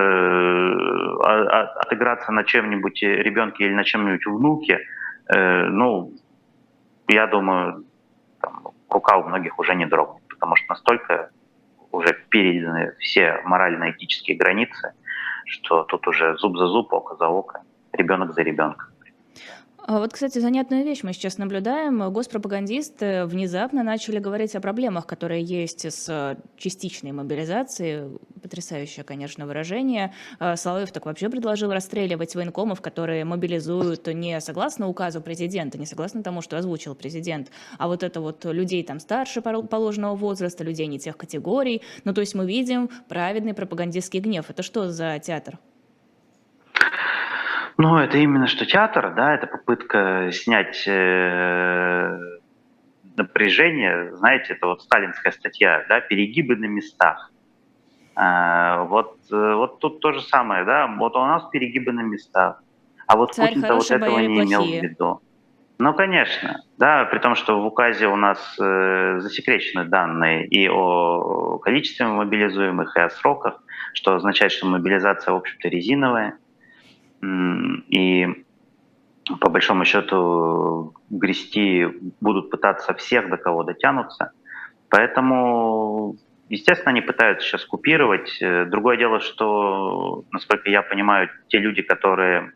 отыграться на чем-нибудь ребенке или на чем-нибудь внуке, ну, я думаю, там, рука у многих уже не дрогнет, потому что настолько уже переданы все морально-этические границы, что тут уже зуб за зуб, око за око, ребенок за ребенком. А вот, кстати, занятную вещь мы сейчас наблюдаем. Госпропагандисты внезапно начали говорить о проблемах, которые есть с частичной мобилизацией. Потрясающее, конечно, выражение. А Соловьев так вообще предложил расстреливать военкомов, которые мобилизуют не согласно указу президента, не согласно тому, что озвучил президент, а вот это вот людей там старше положенного возраста, людей не тех категорий. Ну, то есть мы видим праведный пропагандистский гнев. Это что за театр? Ну, это именно что театр, да, это попытка снять э, напряжение, знаете, это вот сталинская статья, да, перегибы на местах. А, вот, э, вот тут то же самое, да, вот у нас перегибы на местах, а вот Путин-то вот этого не имел в виду. Ну, конечно, да, при том, что в указе у нас э, засекречены данные и о количестве мобилизуемых, и о сроках, что означает, что мобилизация, в общем-то, резиновая. И по большому счету грести будут пытаться всех, до кого дотянутся. Поэтому, естественно, они пытаются сейчас купировать. Э, другое дело, что, насколько я понимаю, те люди, которые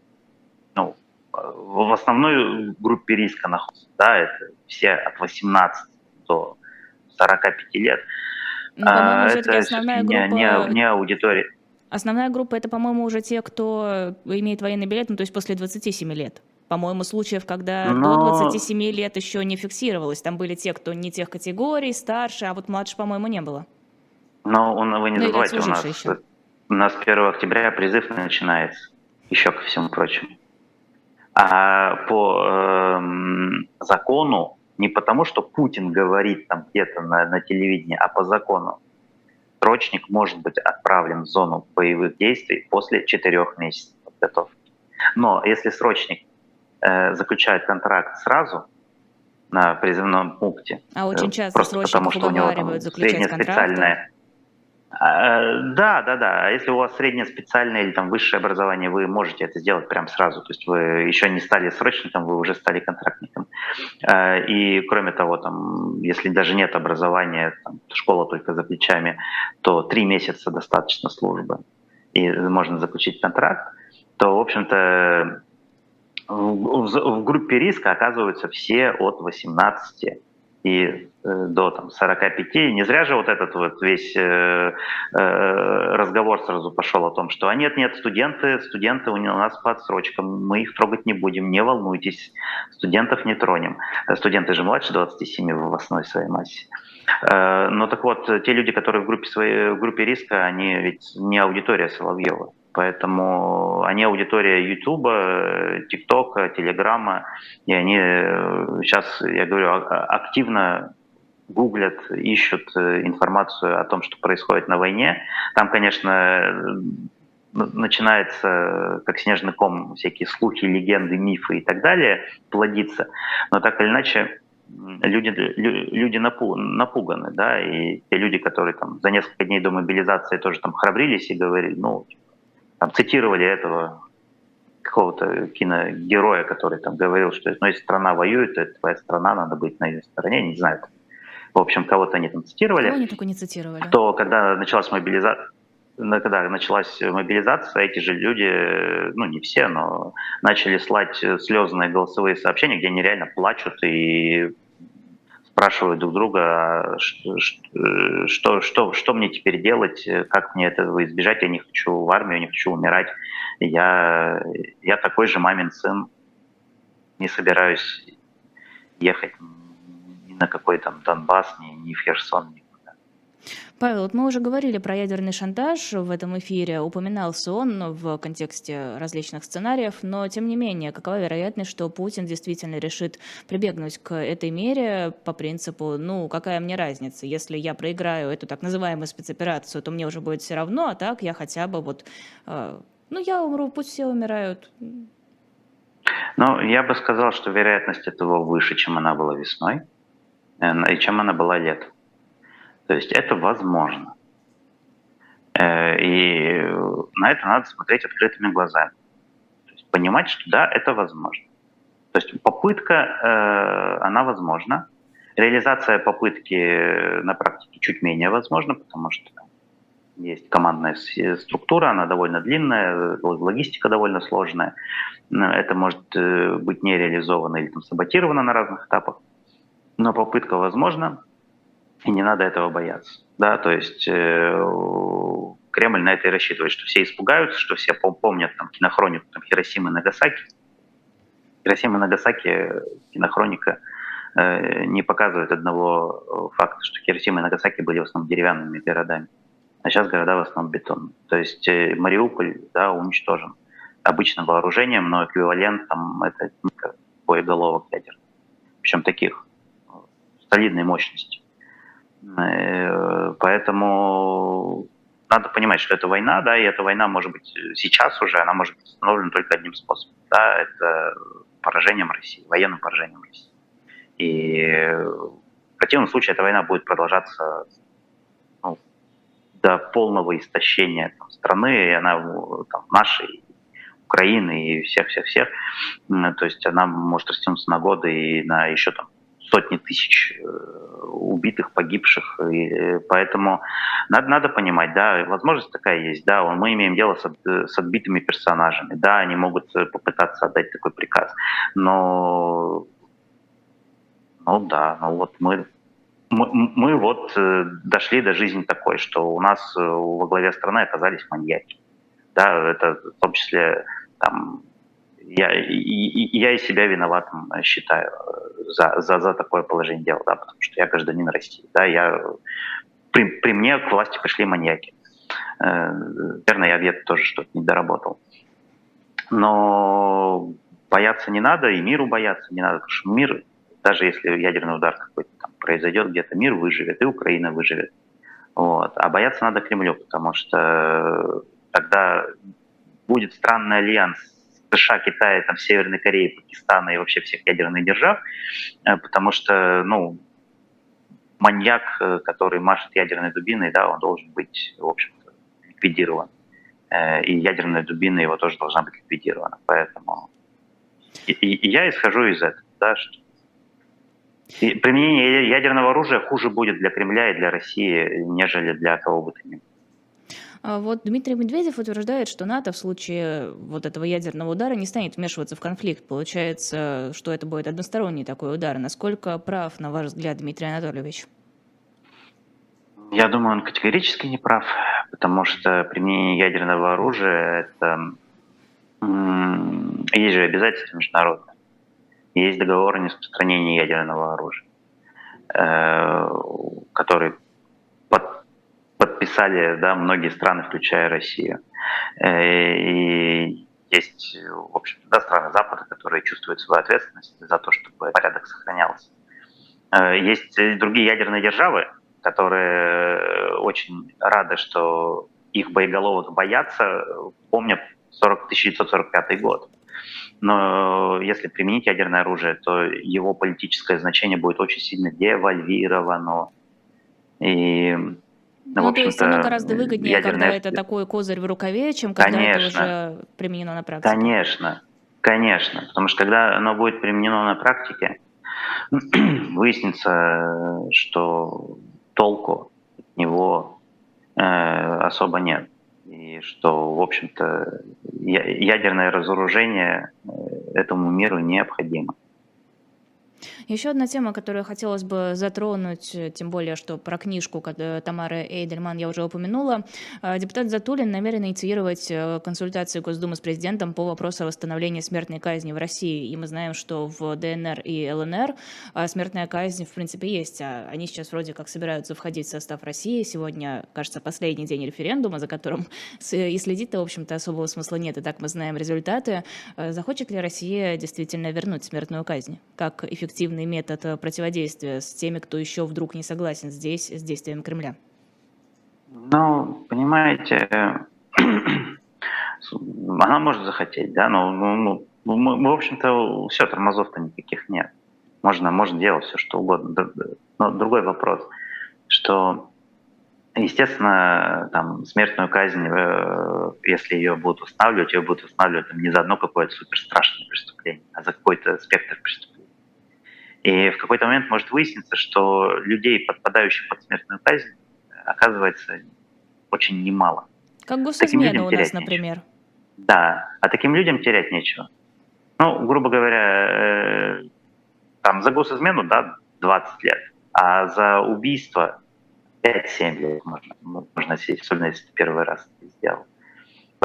ну, в основной группе риска находятся, да, это все от 18 до 45 лет. Ну, а, это основная группа... не, не, не аудитория. Основная группа это, по-моему, уже те, кто имеет военный билет, ну то есть после 27 лет. По-моему, случаев, когда Но... до 27 лет еще не фиксировалось. Там были те, кто не тех категорий, старше, а вот младше, по-моему, не было. Но он, вы не ну, забывайте, у нас, у нас 1 октября призыв начинается, еще ко всему прочему. А по э, закону, не потому что Путин говорит там где-то на, на телевидении, а по закону, срочник может быть отправлен в зону боевых действий после четырех месяцев подготовки. Но если срочник э, заключает контракт сразу на призывном пункте, а очень э, часто просто потому что у него там среднее специальное а, да, да, да. А если у вас среднее специальное или там высшее образование, вы можете это сделать прямо сразу. То есть вы еще не стали срочником, вы уже стали контрактником. А, и кроме того, там, если даже нет образования, там, школа только за плечами, то три месяца достаточно службы, и можно заключить контракт, то, в общем-то, в, в группе риска оказываются все от 18 и э, до там, 45. Не зря же вот этот вот весь э, э, разговор сразу пошел о том, что а нет, нет, студенты, студенты у нас по отсрочкам, мы их трогать не будем, не волнуйтесь, студентов не тронем. Э, студенты же младше 27 в основной своей массе. Э, но так вот, те люди, которые в группе, своей, в группе риска, они ведь не аудитория Соловьева. Поэтому они аудитория Ютуба, ТикТока, Телеграма, и они сейчас, э, я говорю, а, активно гуглят, ищут э, информацию о том, что происходит на войне. Там, конечно, начинается, как снежный ком, всякие слухи, легенды, мифы и так далее плодиться. Но так или иначе, люди, люди напуганы, да, и те люди, которые там за несколько дней до мобилизации тоже там храбрились и говорили, ну, там цитировали этого какого-то киногероя, который там говорил, что ну, если страна воюет, то это твоя страна, надо быть на ее стороне, не знаю. В общем, кого-то они там цитировали. Кого они только не цитировали? То, когда началась мобилизация, когда началась мобилизация, эти же люди, ну не все, но начали слать слезные голосовые сообщения, где они реально плачут и спрашивают друг друга, а что, что, что мне теперь делать, как мне этого избежать, я не хочу в армию, не хочу умирать, я, я такой же мамин сын, не собираюсь ехать ни на какой там Донбасс, ни, ни в Херсон, ни Павел, вот мы уже говорили про ядерный шантаж в этом эфире, упоминался он в контексте различных сценариев, но тем не менее, какова вероятность, что Путин действительно решит прибегнуть к этой мере по принципу, ну, какая мне разница, если я проиграю эту так называемую спецоперацию, то мне уже будет все равно, а так я хотя бы вот, э, ну, я умру, пусть все умирают. Ну, я бы сказал, что вероятность этого выше, чем она была весной, э, и чем она была летом. То есть это возможно. Э, и на это надо смотреть открытыми глазами. То есть понимать, что да, это возможно. То есть попытка, э, она возможна. Реализация попытки на практике чуть менее возможна, потому что есть командная структура, она довольно длинная, логистика довольно сложная. Это может э, быть не реализовано или там, саботировано на разных этапах. Но попытка возможна, и не надо этого бояться. Да, то есть э, Кремль на это и рассчитывает, что все испугаются, что все помнят там, кинохронику там, Хиросимы и Нагасаки. Хиросима и Нагасаки, кинохроника, э, не показывает одного э, факта, что Хиросима и Нагасаки были в основном деревянными городами, а сейчас города в основном бетон. То есть э, Мариуполь да, уничтожен обычным вооружением, но эквивалент там это боеголовок ядер. Причем таких э, солидной мощности. Э, поэтому надо понимать, что это война, да, и эта война может быть сейчас уже, она может быть остановлена только одним способом, да, это поражением России, военным поражением России. И в противном случае эта война будет продолжаться ну, до полного истощения там, страны, и она там, нашей, Украины и всех-всех-всех. То есть она может растянуться на годы и на еще там сотни тысяч э, убитых, погибших. И э, поэтому надо, надо понимать, да, возможность такая есть, да, мы имеем дело с, с отбитыми персонажами, да, они могут э, попытаться отдать такой приказ, но, ну да, ну вот мы мы, мы вот дошли до жизни такой, что у нас во главе страны оказались маньяки. Да, это в том числе там, я, и, я и себя виноватым считаю за, за, за такое положение дела, да, потому что я гражданин России, да, я, при, при мне к власти пришли маньяки. Э, наверное, я где-то тоже что-то не доработал. Но бояться не надо, и миру бояться не надо, потому что мир, даже если ядерный удар какой-то там произойдет где-то, мир выживет, и Украина выживет. Вот. А бояться надо Кремлю, потому что тогда будет странный альянс США, Китая, там, Северной Кореи, Пакистана и вообще всех ядерных держав, э, потому что, ну, маньяк, э, который машет ядерной дубиной, да, он должен быть, в общем-то, ликвидирован. Э, и ядерная дубина его тоже должна быть ликвидирована. Поэтому и, и я исхожу из этого, да, что применение ядерного оружия хуже будет для Кремля и для России, нежели для кого бы то ни было. А вот Дмитрий Медведев утверждает, что НАТО в случае вот этого ядерного удара не станет вмешиваться в конфликт. Получается, что это будет односторонний такой удар. Насколько прав, на ваш взгляд, Дмитрий Анатольевич? Я думаю, он категорически не прав, потому что применение ядерного оружия – это есть же обязательства международные. Есть договор о нераспространении ядерного оружия, э, который подписали да, многие страны, включая Россию. Э, и есть, в общем да, страны Запада, которые чувствуют свою ответственность за то, чтобы порядок сохранялся. Э, есть другие ядерные державы, которые очень рады, что их боеголовок боятся, помня 40, 1945 год. Но если применить ядерное оружие, то его политическое значение будет очень сильно девальвировано. И ну, ну то есть оно гораздо выгоднее, ядерное... когда это такой козырь в рукаве, чем когда конечно, это уже применено на практике. Конечно, конечно. Потому что когда оно будет применено на практике, выяснится, что толку от него э, особо нет. И что, в общем-то, ядерное разоружение э, этому миру необходимо. Еще одна тема, которую хотелось бы затронуть, э, тем более, что про книжку Тамары Эйдельман я уже упомянула. Э, депутат Затулин намерен инициировать э, консультации Госдумы с президентом по вопросу восстановления смертной казни в России. И мы знаем, что в ДНР и ЛНР смертная казнь, в принципе, есть. А они сейчас вроде как собираются входить в состав России. Сегодня, кажется, последний день референдума, за которым и следить-то, в общем-то, особого смысла нет. И так мы знаем результаты. Захочет ли Россия действительно вернуть смертную казнь как эффективный эффективный метод э, противодействия с теми, кто еще вдруг не согласен здесь с действием Кремля? Ну, понимаете, она может захотеть, да, но ну, ну, мы, в общем-то, все, тормозов-то никаких нет. Можно, можно делать все, что угодно. Но другой вопрос, что, естественно, там, смертную казнь, э, если ее будут устанавливать, ее будут устанавливать там, не за одно какое-то супер страшное преступление, а за какой-то спектр преступлений. И в какой-то момент может выясниться, что людей, подпадающих под смертную казнь, оказывается очень немало. Как госизмена у нас, например. Нечего. Да, а таким людям терять нечего. Ну, грубо говоря, э, там за госизмену, да, 20 лет, а за убийство 5-7 лет можно, можно сидеть, особенно если ты первый раз это сделал.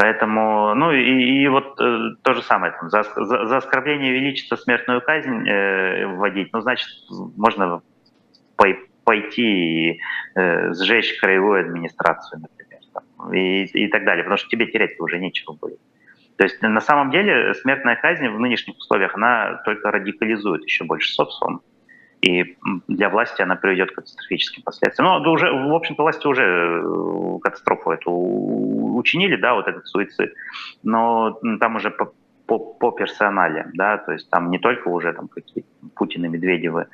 Поэтому, ну и, и вот э, то же самое, там, за, за, за оскорбление величества смертную казнь э, вводить, ну, значит, можно по, пойти и э, сжечь краевую администрацию, например, там, и, и так далее, потому что тебе терять уже нечего будет. То есть на самом деле смертная казнь в нынешних условиях, она только радикализует еще больше социум. И для власти она приведет к катастрофическим последствиям. Ну, уже, в общем-то, власти уже э, катастрофу эту учинили, да, вот этот суицид. Но там уже по, по, по персонале, да, то есть там не только уже там какие-то Путин и Медведевы,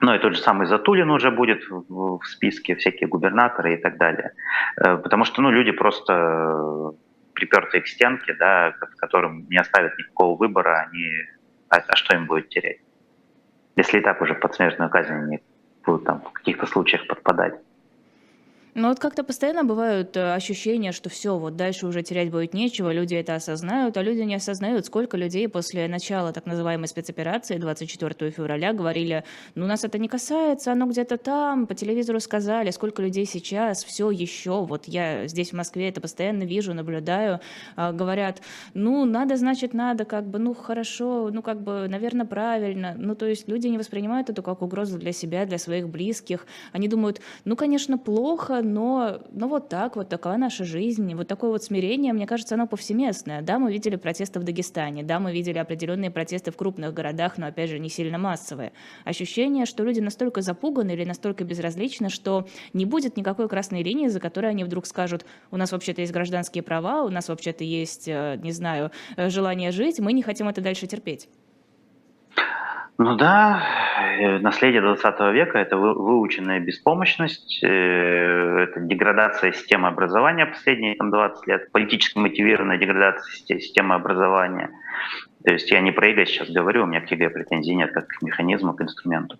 но и тот же самый Затулин уже будет в, в списке, всякие губернаторы и так далее. Э, потому что, ну, люди просто припертые к стенке, да, которым не оставят никакого выбора, они, а, а что им будет терять? Если и так уже под смертную казнь они будут там в каких-то случаях подпадать. Ну вот как-то постоянно бывают э, ощущения, что все, вот дальше уже терять будет нечего, люди это осознают, а люди не осознают, сколько людей после начала так называемой спецоперации 24 февраля говорили, ну нас это не касается, оно где-то там, по телевизору сказали, сколько людей сейчас, все еще, вот я здесь в Москве это постоянно вижу, наблюдаю, а, говорят, ну надо, значит надо, как бы, ну хорошо, ну как бы, наверное, правильно, ну то есть люди не воспринимают это как угрозу для себя, для своих близких, они думают, ну конечно плохо, но, но вот так, вот такая наша жизнь, вот такое вот смирение, мне кажется, оно повсеместное. Да, мы видели протесты в Дагестане, да, мы видели определенные протесты в крупных городах, но, опять же, не сильно массовые. Ощущение, что люди настолько запуганы или настолько безразличны, что не будет никакой красной линии, за которой они вдруг скажут, у нас вообще-то есть гражданские права, у нас вообще-то есть, э, не знаю, э, желание жить, мы не хотим это дальше терпеть. Ну да, э, наследие 20 века – это выученная беспомощность, э, это деградация системы образования последние там, 20 лет, политически мотивированная деградация системы образования. То есть я не про ЕГЭ сейчас говорю, у меня к ЕГЭ претензий нет, как к механизму, к инструменту,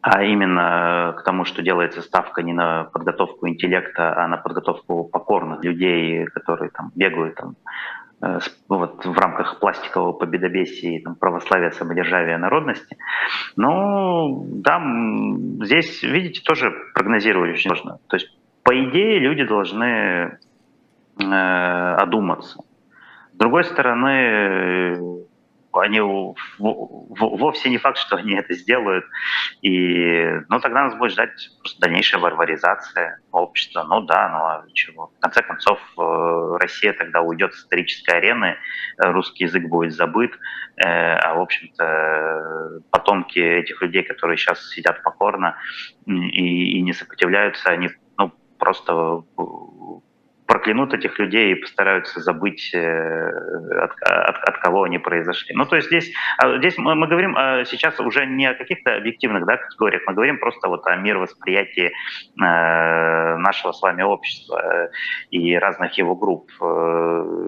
а именно к тому, что делается ставка не на подготовку интеллекта, а на подготовку покорных людей, которые там бегают там, Э, вот, в рамках пластикового победобесия, там, православия, самодержавия, народности. Ну, там, здесь, видите, тоже прогнозировать очень сложно. То есть, по идее, люди должны э, одуматься. С другой стороны, они вовсе не факт, что они это сделают. И, ну, тогда нас будет ждать просто дальнейшая варваризация общества. Ну да, ну а чего? В конце концов, э, Россия тогда уйдет с исторической арены, э, русский язык будет забыт, э, а, в общем-то, потомки этих людей, которые сейчас сидят покорно и, и не сопротивляются, они ну, просто проклянут этих людей и постараются забыть, э, от, от, от кого они произошли. Ну, то есть здесь, а, здесь мы, мы говорим а, сейчас уже не о каких-то объективных да, категориях, мы говорим просто вот о мировосприятии э, нашего с вами общества э, и разных его групп.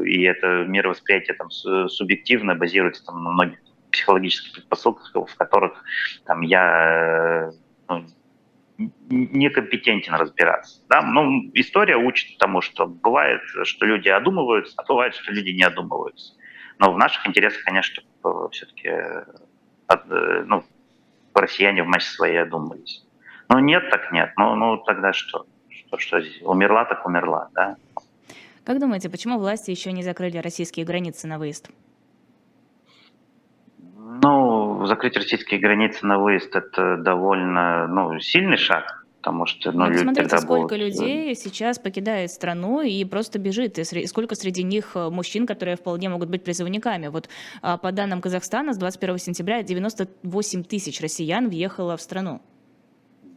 И это мировосприятие там субъективно базируется там, на многих психологических предпосылках, в которых там я ну, некомпетентен разбираться. Да? Ну, история учит тому, что бывает, что люди одумываются, а бывает, что люди не одумываются. Но в наших интересах, конечно, все-таки э, ну, россияне в матче своей одумались. Ну, нет, так нет. Ну, ну тогда что? Что, что здесь? Умерла, так умерла, да? Как думаете, почему власти еще не закрыли российские границы на выезд? Ну, закрыть российские границы на выезд – это довольно ну, сильный шаг, потому что... Ну, люди смотрите, сколько будут... Э, людей сейчас покидает страну и просто бежит, и сколько среди них э, мужчин, которые вполне могут быть призывниками. Вот а, по данным Казахстана, с 21 сентября 98 тысяч россиян въехало в страну.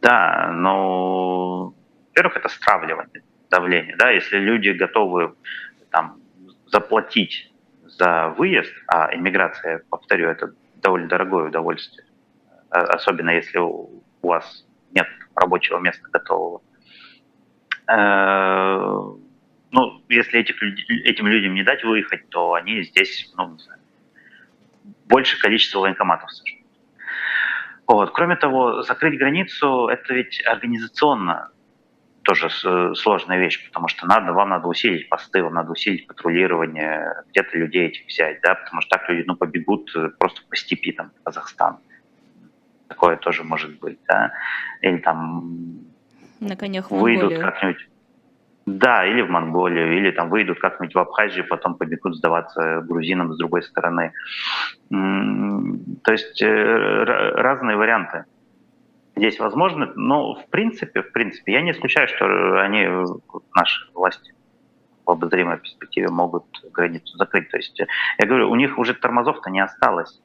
Да, но, во-первых, это стравливание, давление. Да? Если люди готовы там, заплатить за выезд, а иммиграция, повторю, это довольно дорогое удовольствие, а, особенно если у вас нет рабочего места готового. Э, ну, если этих, этим людям не дать выехать, то они здесь, ну, не знаю, больше количество военкоматов сожгут. Вот. Кроме того, закрыть границу – это ведь организационно тоже сложная вещь, потому что надо, вам надо усилить посты, вам надо усилить патрулирование, где-то людей этих взять, да, потому что так люди ну, побегут э, просто по степи там, в Казахстан. Такое тоже может быть, да. Или там на конях выйдут как-нибудь да, или в Монголию, или там выйдут как-нибудь в Абхазию, потом побегут сдаваться грузинам с другой стороны. То есть э, разные варианты здесь возможно, но в принципе, в принципе, я не исключаю, что они, наши власти в обозримой перспективе могут границу закрыть. То есть, я говорю, у них уже тормозов-то не осталось.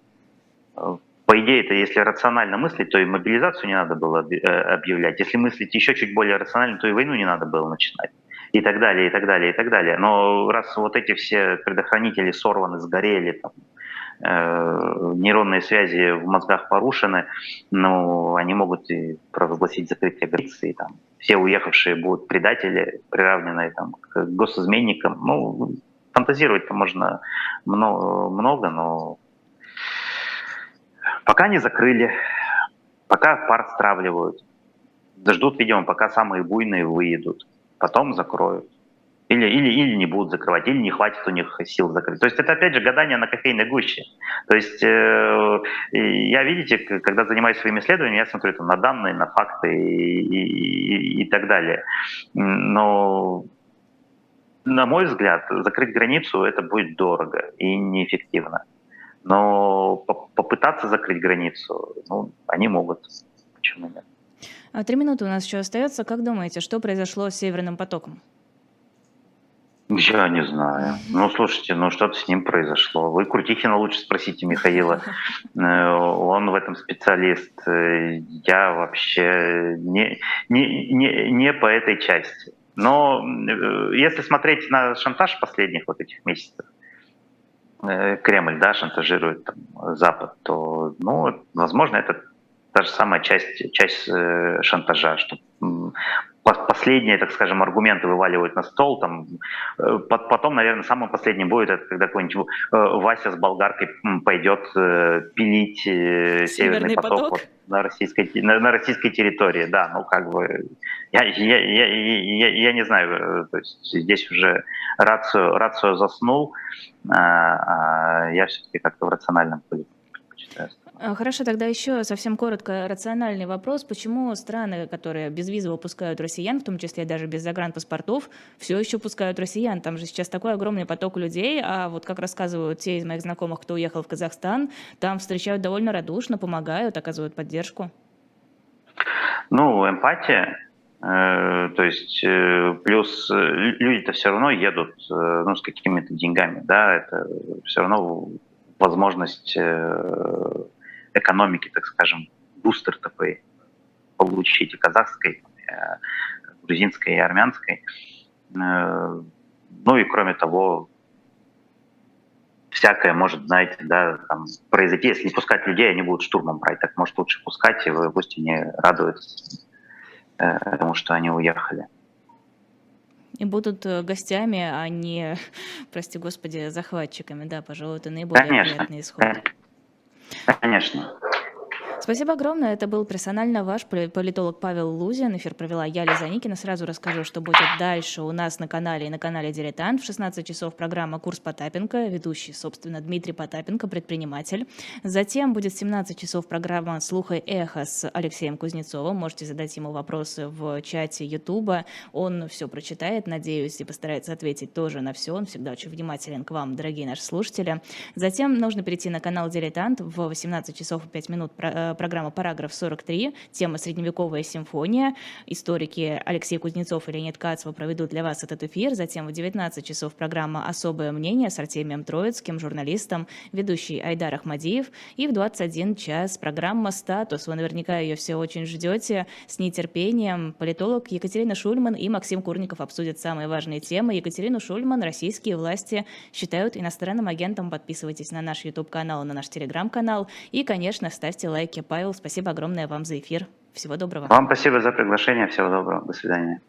По идее, это если рационально мыслить, то и мобилизацию не надо было э, объявлять. Если мыслить еще чуть более рационально, то и войну не надо было начинать. И так далее, и так далее, и так далее. Но раз вот эти все предохранители сорваны, сгорели, там, нейронные связи в мозгах порушены, но они могут и провозгласить закрытие границы, и там все уехавшие будут предатели, приравненные там, к госизменникам. Ну, фантазировать-то можно много, но пока не закрыли, пока пар стравливают, ждут, видимо, пока самые буйные выедут, потом закроют. Или, или, или не будут закрывать, или не хватит у них сил закрыть. То есть это, опять же, гадание на кофейной гуще. То есть э, я, видите, когда занимаюсь своими исследованиями, я смотрю там, на данные, на факты и, и, и так далее. Но, на мой взгляд, закрыть границу это будет дорого и неэффективно. Но попытаться закрыть границу, ну, они могут. Почему нет? А, Три минуты у нас еще остается. Как думаете, что произошло с Северным потоком? Я не знаю. Ну, слушайте, ну что-то с ним произошло. Вы Крутихина лучше спросите Михаила. Э, Он в этом специалист. Э, Я вообще не, не, не, не по этой части. Но э, если смотреть на шантаж последних вот этих месяцев, Кремль, да, шантажирует там, Запад, то, ну, возможно, это та же самая часть, часть шантажа, что последние, так скажем, аргументы вываливают на стол, там, э, по- потом, наверное, самым последним будет, это когда какой-нибудь э, Вася с болгаркой пойдет э, пилить Северный Северный поток, поток? вот на российской, на, на российской территории, да, ну как бы, я, я, я, я, я не знаю, то есть здесь уже рацию, рацию заснул, а, а я все-таки как-то в рациональном поле Хорошо, тогда еще совсем коротко рациональный вопрос. Почему страны, которые безвизово пускают россиян, в том числе даже без загранпаспортов, все еще пускают россиян? Там же сейчас такой огромный поток людей, а вот как рассказывают те из моих знакомых, кто уехал в Казахстан, там встречают довольно радушно, помогают, оказывают поддержку. Ну, эмпатия, э, то есть э, плюс э, лю- люди-то все равно едут ну, с какими-то деньгами, да, это все равно возможность экономики, так скажем, бустер такой получить и казахской, э, грузинской и армянской. Э, Ну и кроме того, всякое может, знаете, да, там, произойти, если не пускать людей, они будут штурмом брать, так может лучше пускать, и пусть они радуются э, тому, что они уехали. И будут гостями, а не, прости господи, захватчиками. Да, пожалуй, это наиболее Конечно, вероятный исход. Конечно. Спасибо огромное. Это был персонально ваш поли- политолог Павел Лузин. Эфир провела я, Лиза Никина. Сразу расскажу, что будет дальше у нас на канале и на канале «Дилетант». В 16 часов программа «Курс Потапенко». Ведущий, собственно, Дмитрий Потапенко, предприниматель. Затем будет в 17 часов программа «Слух и эхо» с Алексеем Кузнецовым. Можете задать ему вопросы в чате Ютуба. Он все прочитает, надеюсь, и постарается ответить тоже на все. Он всегда очень внимателен к вам, дорогие наши слушатели. Затем нужно перейти на канал «Дилетант» в 18 часов и 5 минут э, программа «Параграф 43», тема «Средневековая симфония». Историки Алексей Кузнецов и Леонид Кацева проведут для вас этот эфир. Затем в 19 часов программа «Особое мнение» с Артемием Троицким, журналистом, ведущий Айдар Ахмадиев. И в 21 час программа «Статус». Вы наверняка ее все очень ждете с нетерпением. Политолог Екатерина Шульман и Максим Курников обсудят самые важные темы. Екатерину Шульман российские власти считают иностранным агентом. Подписывайтесь на наш YouTube-канал, на наш Telegram-канал. И, конечно, ставьте лайки. Павел, спасибо огромное вам за эфир. Всего доброго. Вам спасибо за приглашение, всего доброго, до свидания.